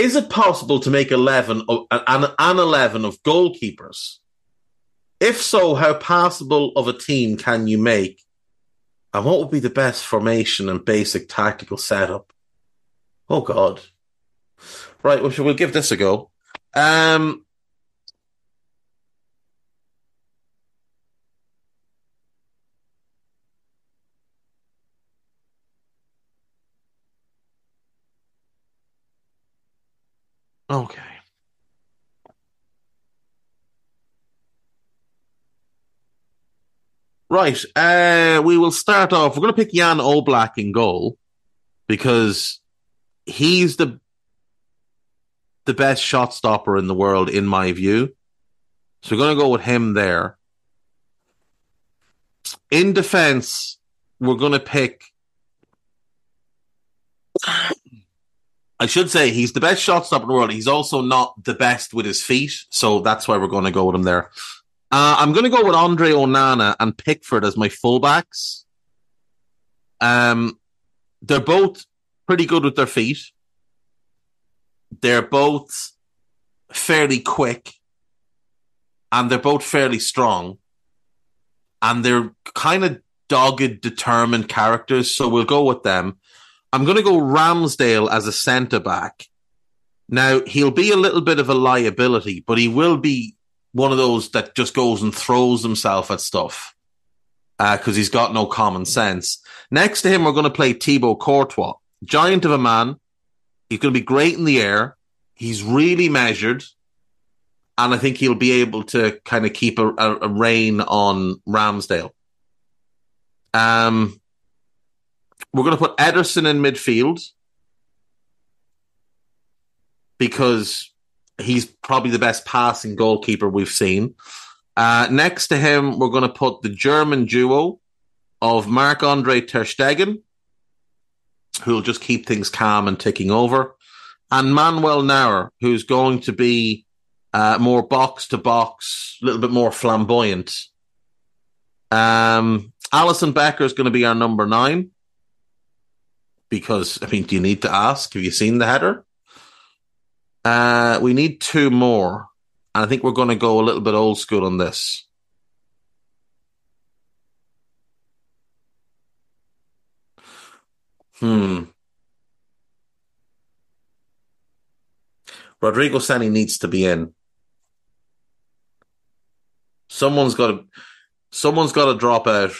is it possible to make 11 of, an, an 11 of goalkeepers? If so, how passable of a team can you make? And what would be the best formation and basic tactical setup? Oh God. Right, well, we'll give this a go. Um, Okay. Right. Uh, we will start off. We're going to pick Jan Oblak in goal because he's the the best shot stopper in the world, in my view. So we're going to go with him there. In defense, we're going to pick I should say he's the best shot stopper in the world. He's also not the best with his feet, so that's why we're going to go with him there. Uh, I'm going to go with Andre Onana and Pickford as my fullbacks. Um, they're both pretty good with their feet. They're both fairly quick, and they're both fairly strong, and they're kind of dogged, determined characters. So we'll go with them. I'm going to go Ramsdale as a centre back. Now, he'll be a little bit of a liability, but he will be one of those that just goes and throws himself at stuff because uh, he's got no common sense. Next to him, we're going to play Thibaut Courtois, giant of a man. He's going to be great in the air. He's really measured. And I think he'll be able to kind of keep a, a, a rein on Ramsdale. Um, we're going to put Ederson in midfield because he's probably the best passing goalkeeper we've seen. Uh, next to him, we're going to put the German duo of Marc Andre Ter Stegen, who'll just keep things calm and ticking over, and Manuel Neuer, who's going to be uh, more box to box, a little bit more flamboyant Um, Alisson Becker is going to be our number nine because I mean, do you need to ask? Have you seen the header? Uh, we need two more, and I think we're going to go a little bit old school on this. Hmm. Rodrigo Ceni needs to be in. Someone's got to. Someone's got to drop out.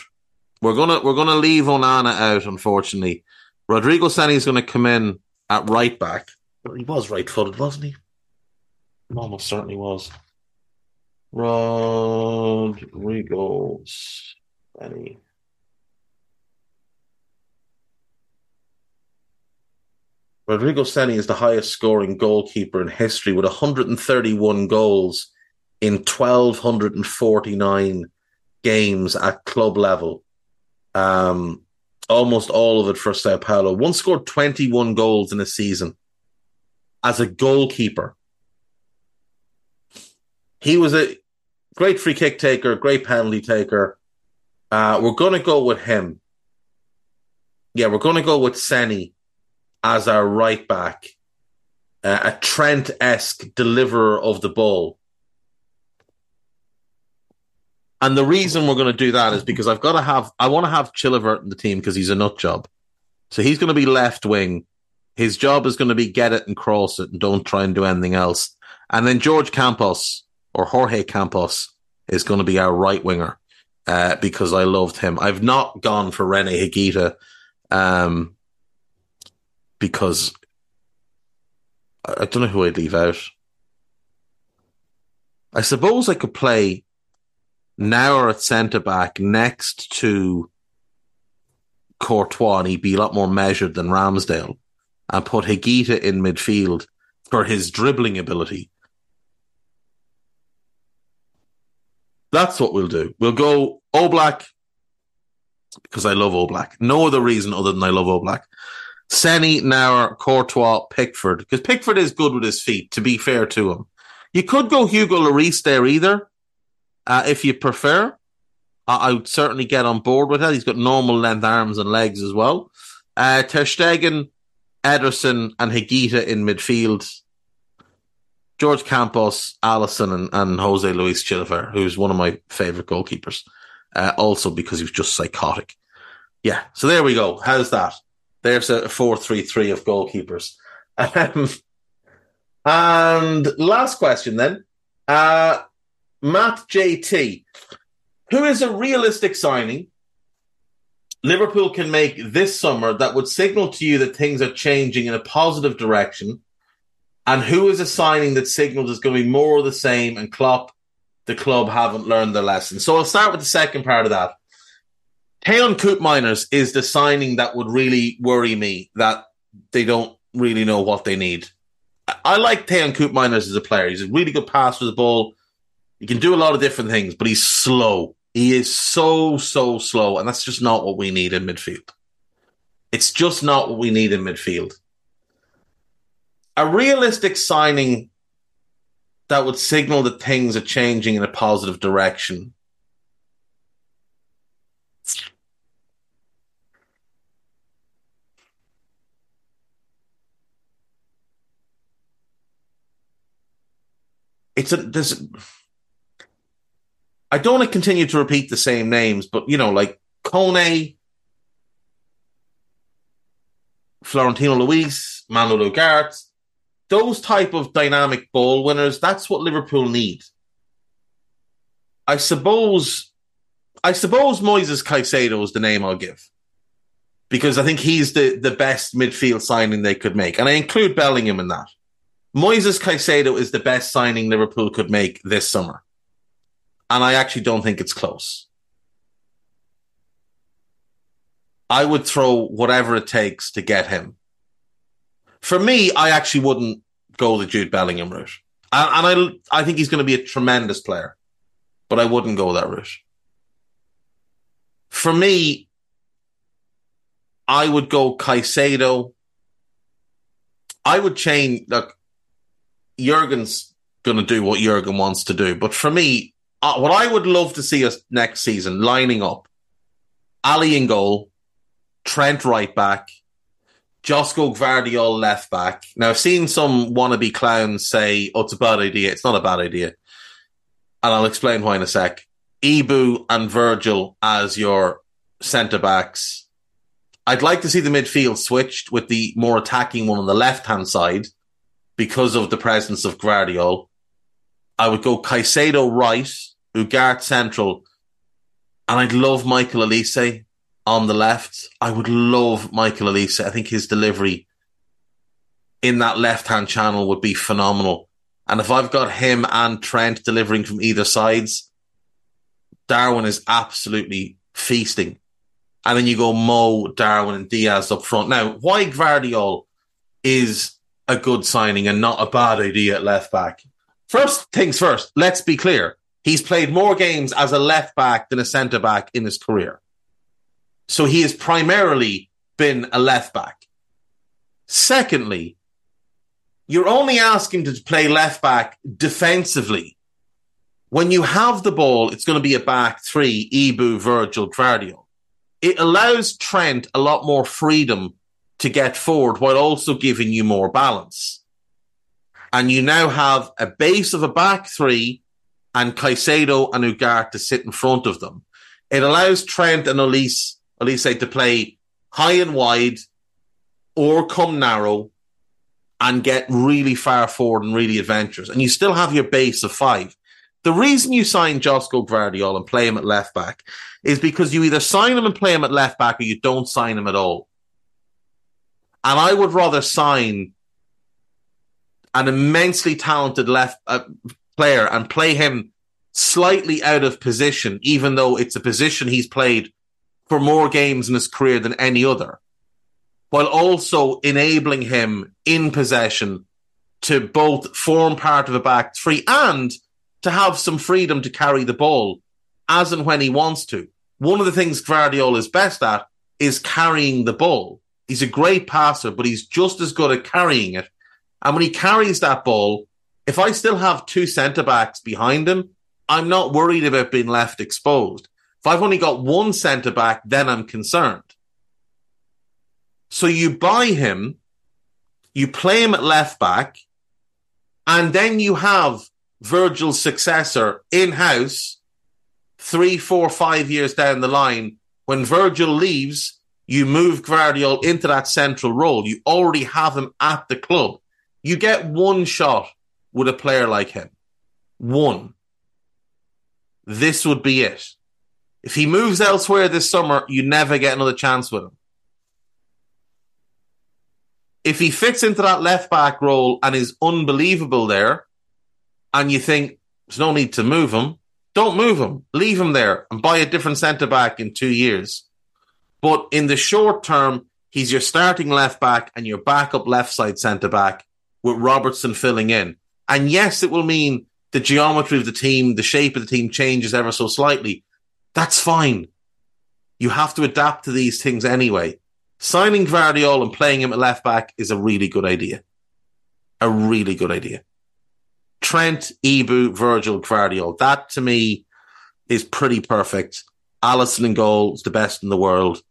We're gonna we're gonna leave Onana out, unfortunately. Rodrigo Ceni is going to come in at right back. Well, he was right footed, wasn't he? Almost certainly was. Rodrigo Ceni. Rodrigo Ceni is the highest scoring goalkeeper in history with 131 goals in 1,249 games at club level. Um, almost all of it for Sao Paulo. One scored 21 goals in a season as a goalkeeper. He was a great free kick taker, great penalty taker. Uh, we're going to go with him. Yeah, we're going to go with Ceni as our right back, uh, a Trent esque deliverer of the ball. And the reason we're going to do that is because I've got to have, I want to have Chilavert in the team because he's a nut job. So he's going to be left wing. His job is going to be get it and cross it and don't try and do anything else. And then George Campos or Jorge Campos is going to be our right winger uh, because I loved him. I've not gone for Rene Higuita um, because I don't know who I'd leave out. I suppose I could play Neuer at centre back next to Courtois, and he'd be a lot more measured than Ramsdale, and put Higuita in midfield for his dribbling ability. That's what we'll do. We'll go Oblak because I love Oblak. No other reason other than I love all black. Ceni, Neuer, Courtois, Pickford. Because Pickford is good with his feet, to be fair to him. You could go Hugo Lloris there either, uh, if you prefer. I-, I would certainly get on board with that. He's got normal length arms and legs as well. Uh, Ter Stegen, Ederson, and Higuita in midfield. George Campos, Alisson, and, and Jose Luis Chilavert, who's one of my favorite goalkeepers. Uh, also because he was just psychotic. Yeah, so there we go. How's that? There's a 4 3 3 of goalkeepers. Um, and last question then. Uh, Matt JT, who is a realistic signing Liverpool can make this summer that would signal to you that things are changing in a positive direction? And who is a signing that signals it's going to be more of the same and Klopp, the club, haven't learned their lesson? So I'll start with the second part of that. Teun Koopmeiners is the signing that would really worry me that they don't really know what they need. I, like Teun Koopmeiners as a player. He's a really good passer of the ball. He can do a lot of different things, but he's slow. He is so, so slow. And that's just not what we need in midfield. It's just not what we need in midfield. A realistic signing that would signal that things are changing in a positive direction it's a there's I don't want to continue to repeat the same names, but you know, like Kone, Florentino Luis, Manuel Ugarte, those type of dynamic ball winners, that's what Liverpool need. I suppose I suppose Moises Caicedo is the name I'll give. Because I think he's the, the best midfield signing they could make. And I include Bellingham in that. Moises Caicedo is the best signing Liverpool could make this summer. And I actually don't think it's close. I would throw whatever it takes to get him. For me, I actually wouldn't go the Jude Bellingham route. And, and I, I think he's going to be a tremendous player, but I wouldn't go that route. For me, I would go Caicedo. I would change. Look, Jurgen's going to do what Jurgen wants to do. But for me, uh, what I would love to see us next season lining up Ali in goal, Trent right back, Josko Gvardiol left back. Now, I've seen some wannabe clowns say, oh, it's a bad idea. It's not a bad idea. And I'll explain why in a sec. Ibou and Virgil as your centre backs. I'd like to see the midfield switched with the more attacking one on the left hand side because of the presence of Gvardiol. I would go Caicedo right, Ugarte central, and I'd love Michael Olise on the left. I would love Michael Olise. I think his delivery in that left hand channel would be phenomenal. And if I've got him and Trent delivering from either sides, Darwin is absolutely feasting. And then you go Mo, Darwin, and Diaz up front. Now, why Gvardiol is a good signing and not a bad idea at left back. First things first, let's be clear. He's played more games as a left back than a centre back in his career. So he has primarily been a left back. Secondly, you're only asking to play left back defensively. When you have the ball, it's going to be a back three, Ibou, Virgil, Gvardiol. It allows Trent a lot more freedom to get forward while also giving you more balance. And you now have a base of a back three and Caicedo and Ugarte to sit in front of them. It allows Trent and Elise, Olise to play high and wide or come narrow and get really far forward and really adventurous. And you still have your base of five. The reason you sign Josko Gvardiol and play him at left back is because you either sign him and play him at left back or you don't sign him at all. And I would rather sign an immensely talented left uh, player and play him slightly out of position, even though it's a position he's played for more games in his career than any other, while also enabling him in possession to both form part of a back three and to have some freedom to carry the ball as and when he wants to. One of the things Gvardiol is best at is carrying the ball. He's a great passer, but he's just as good at carrying it. And when he carries that ball, if I still have two centre backs behind him, I'm not worried about being left exposed. If I've only got one centre back, then I'm concerned. So you buy him, you play him at left back, and then you have Virgil's successor in house three, four, five years down the line. When Virgil leaves, you move Gvardiol into that central role. You already have him at the club. You get one shot with a player like him. One. This would be it. If he moves elsewhere this summer, you never get another chance with him. If he fits into that left back role and is unbelievable there, and you think there's no need to move him, don't move him. Leave him there and buy a different centre back in two years. But in the short term, he's your starting left back and your backup left side centre back with Robertson filling in. And yes, it will mean the geometry of the team, the shape of the team changes ever so slightly. That's fine. You have to adapt to these things anyway. Signing Gvardiol and playing him at left back is a really good idea. A really good idea. Trent, Ibou, Virgil, Gvardiol. That to me is pretty perfect. Alisson in goal is the best in the world.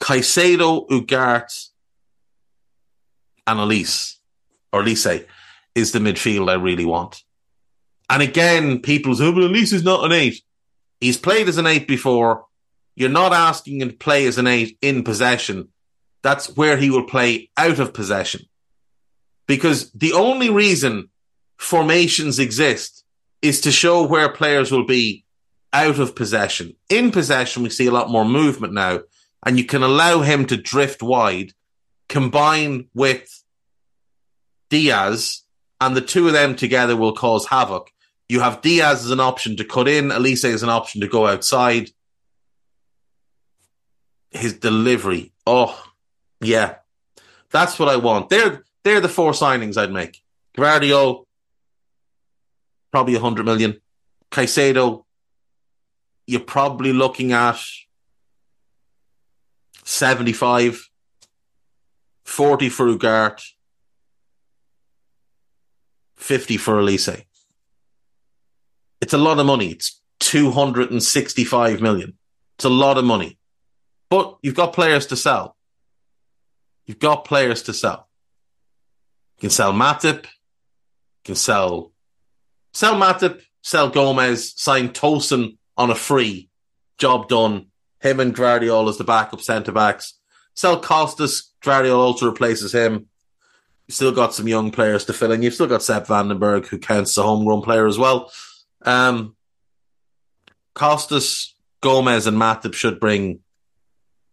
Caicedo, Ugarte, and Olise, or Olise, is the midfield I really want. And again, people say, oh, but Olise is not an eight. He's played as an eight before. You're not asking him to play as an eight in possession. That's where he will play out of possession. Because the only reason formations exist is to show where players will be out of possession. In possession, we see a lot more movement now, and you can allow him to drift wide, combine with Diaz, and the two of them together will cause havoc. You have Diaz as an option to cut in, Olise as an option to go outside. His delivery, oh yeah, that's what I want. They're they're the four signings I'd make. Gvardiol, probably a hundred million. Caicedo, you're probably looking at 75, 40 for Ugarte, 50 for Olise. It's a lot of money. It's 265 million. It's a lot of money. But you've got players to sell. You've got players to sell. You can sell Matip. You can sell sell Matip, sell Gomez, sign Tosin on a free. Job done. Him and Gvardiol as the backup centre backs. Sell Costas. Gvardiol also replaces him. You've still got some young players to fill in. You've still got Sepp van den Berg, who counts as a homegrown player as well. Um, Costas, Gomez, and Matip should bring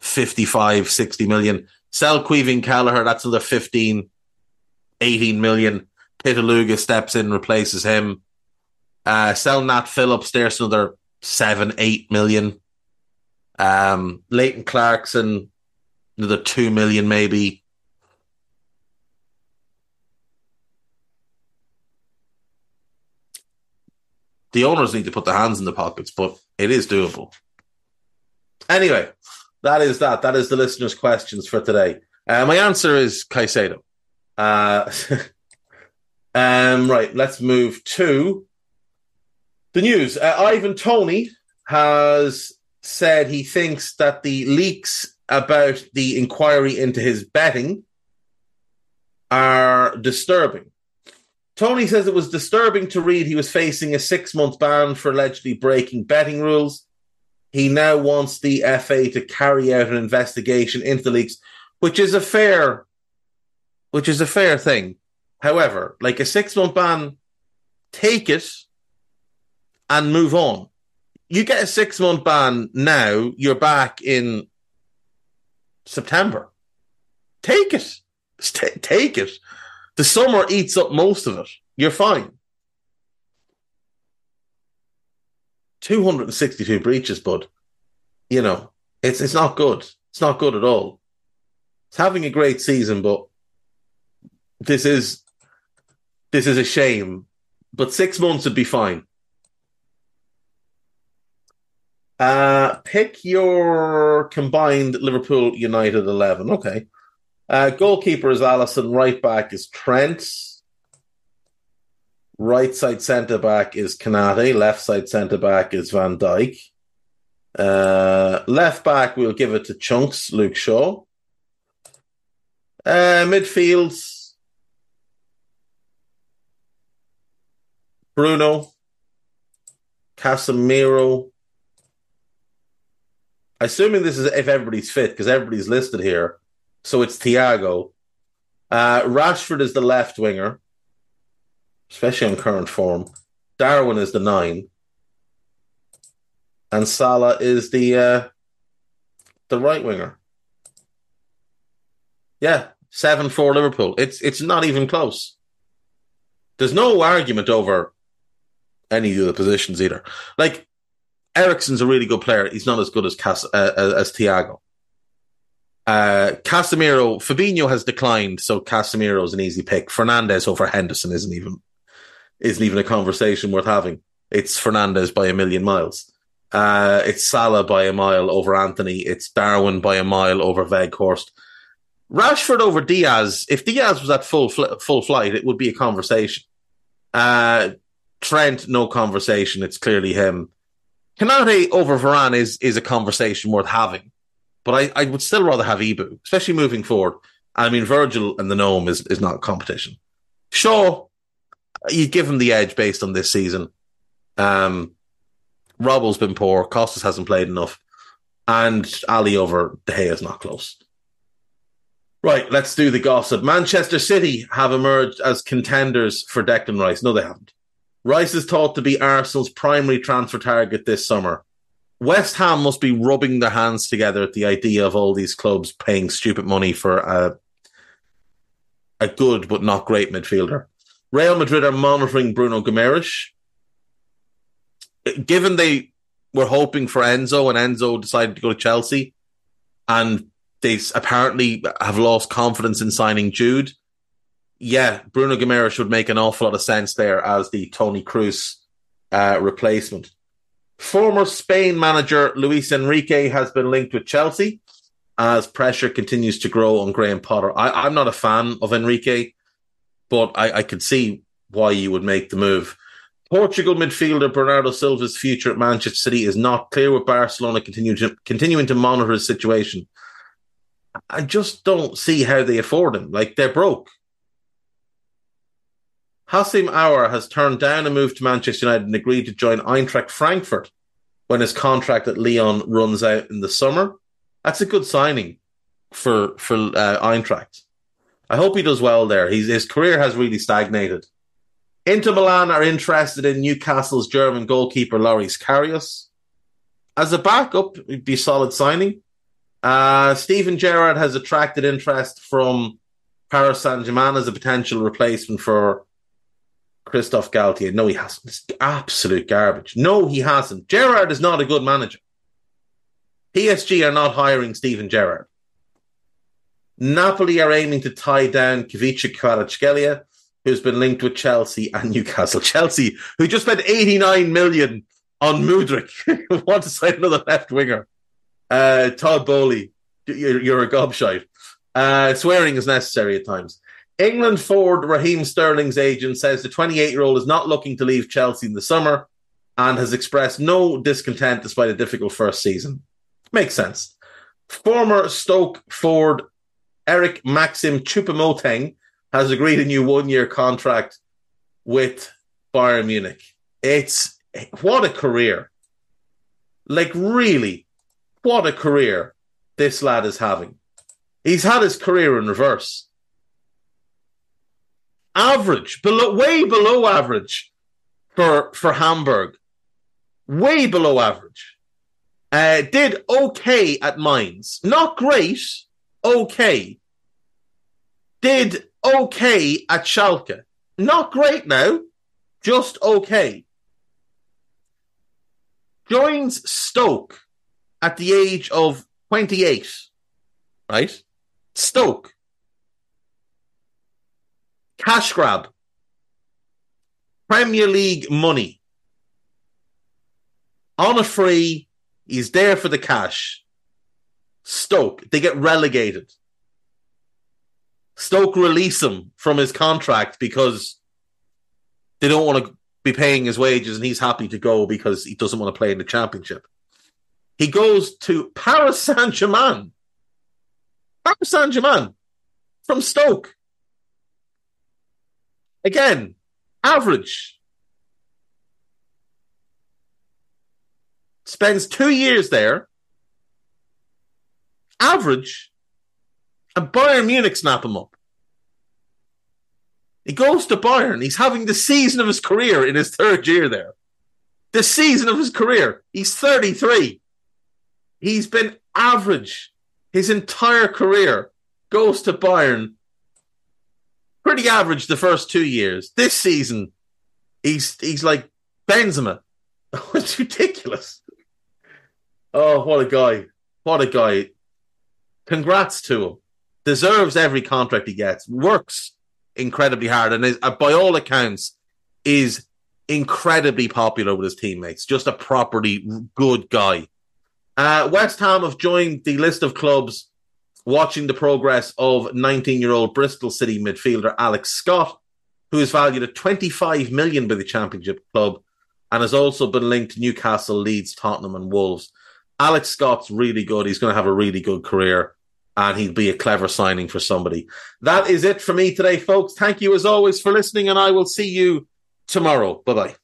55, 60 million. Sell Caoimhín Kelleher, that's another 15, 18 million. Pitaluga steps in, replaces him. Uh, sell Nat Phillips, there's another 7, 8 million. Um, Leighton Clarkson, another 2 million maybe. The owners need to put their hands in the pockets, but it is doable. Anyway, that is that. That is the listeners' questions for today. Uh, my answer is Caicedo. Uh, um, right, let's move to the news. Uh, Ivan Toney has said he thinks that the leaks about the inquiry into his betting are disturbing. Toney says it was disturbing to read he was facing a six month ban for allegedly breaking betting rules. He now wants the FA to carry out an investigation into the leaks, which is a fair, which is a fair thing. However, like a six month ban, take it and move on. You get a six month ban now, you're back in September. Take it. take it. The summer eats up most of it. You're fine. 262 breaches, bud. You know, it's it's not good. It's not good at all. It's having a great season, but this is this is a shame. But six months would be fine. Uh, pick your combined Liverpool United 11. Okay. Uh, goalkeeper is Alisson. Right back is Trent. Right side centre back is Konate. Left side centre back is Van Dijk. Uh, left back, we'll give it to Chunks, Luke Shaw. Uh, midfield, Bruno, Casemiro. Assuming this is if everybody's fit, because everybody's listed here. So it's Thiago. Uh, Rashford is the left winger, especially on current form. Darwin is the nine, and Salah is the uh, the right winger. Yeah, seven four Liverpool. It's it's not even close. There's no argument over any of the positions either. Like Eriksen's a really good player. He's not as good as Cas- uh, as Thiago. Uh, Casemiro, Fabinho has declined, so Casemiro is an easy pick. Fernandes over Henderson isn't even isn't even a conversation worth having. It's Fernandes by a million miles. Uh, it's Salah by a mile over Antony. It's Darwin by a mile over Weghorst. Rashford over Diaz. If Diaz was at full fl- full flight, it would be a conversation. Uh, Trent, no conversation. It's clearly him. Konate over Varane is is a conversation worth having. But I, I would still rather have Ibou, especially moving forward. I mean, Virgil and the Gnome is, is not competition. Sure, you give him the edge based on this season. Um, Robbo's been poor. Costas hasn't played enough. And Ali over De Gea is not close. Right, let's do the gossip. Manchester City have emerged as contenders for Declan Rice. No, they haven't. Rice is thought to be Arsenal's primary transfer target this summer. West Ham must be rubbing their hands together at the idea of all these clubs paying stupid money for a, a good but not great midfielder. Real Madrid are monitoring Bruno Guimaraes. Given they were hoping for Enzo and Enzo decided to go to Chelsea and they apparently have lost confidence in signing Jude. Yeah, Bruno Guimaraes would make an awful lot of sense there as the Toni Kroos uh, replacement. Former Spain manager Luis Enrique has been linked with Chelsea as pressure continues to grow on Graham Potter. I, am not a fan of Enrique, but I, I could see why you would make the move. Portugal midfielder Bernardo Silva's future at Manchester City is not clear with Barcelona continuing to, continuing to monitor his situation. I just don't see how they afford him. Like they're broke. Houssem Aouar has turned down a move to Manchester United and agreed to join Eintracht Frankfurt when his contract at Lyon runs out in the summer. That's a good signing for for uh, Eintracht. I hope he does well there. He's, his career has really stagnated. Inter Milan are interested in Newcastle's German goalkeeper Loris Karius. As a backup, it'd be solid signing. Uh, Steven Gerrard has attracted interest from Paris Saint Germain as a potential replacement for Christophe Galtier. No, he hasn't. It's absolute garbage. No, he hasn't. Gerrard is not a good manager. PSG are not hiring Steven Gerrard. Napoli are aiming to tie down Khvicha Kvaratskhelia, who's been linked with Chelsea and Newcastle. Chelsea, who just spent 89 million on Mudryk, want to sign another left winger. Uh, Todd Boehly, you're, you're a gobshite. Uh, swearing is necessary at times. England forward Raheem Sterling's agent says the 28 year old is not looking to leave Chelsea in the summer and has expressed no discontent despite a difficult first season. Makes sense. Former Stoke forward Eric Maxim Choupo-Moting has agreed a new one year contract with Bayern Munich. It's what a career. Like, really, what a career this lad is having. He's had his career in reverse. Average, below, way below average for, for Hamburg. Way below average. Uh, did okay at Mainz, Not great, okay. Did okay at Schalke. Not great now, just okay. Joins Stoke at the age of 28, right? Stoke. Cash grab. Premier League money. On a free, he's there for the cash. Stoke, they get relegated. Stoke release him from his contract because they don't want to be paying his wages and he's happy to go because he doesn't want to play in the championship. He goes to Paris Saint Germain. Paris Saint Germain from Stoke. Again, average. Spends two years there. Average and Bayern Munich snap him up. He goes to Bayern. He's having the season of his career in his third year there. The season of his career. He's 33. He's been average his entire career. Goes to Bayern. Pretty average the first two years. This season, he's he's like Benzema. it's ridiculous. Oh, what a guy. What a guy. Congrats to him deserves every contract he gets, works incredibly hard, and is, uh, by all accounts, is incredibly popular with his teammates. Just a properly good guy. Uh, West Ham have joined the list of clubs watching the progress of 19 year old Bristol City midfielder Alex Scott, who is valued at 25 million by the Championship club and has also been linked to Newcastle, Leeds, Tottenham, and Wolves. Alex Scott's really good. He's going to have a really good career and he'd be a clever signing for somebody. That is it for me today, folks. Thank you as always for listening, and I will see you tomorrow. Bye bye.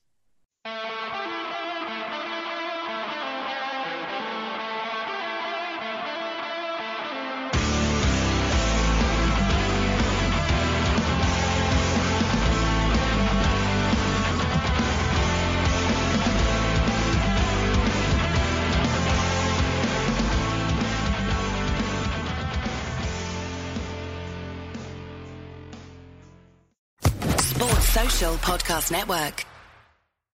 Podcast Network.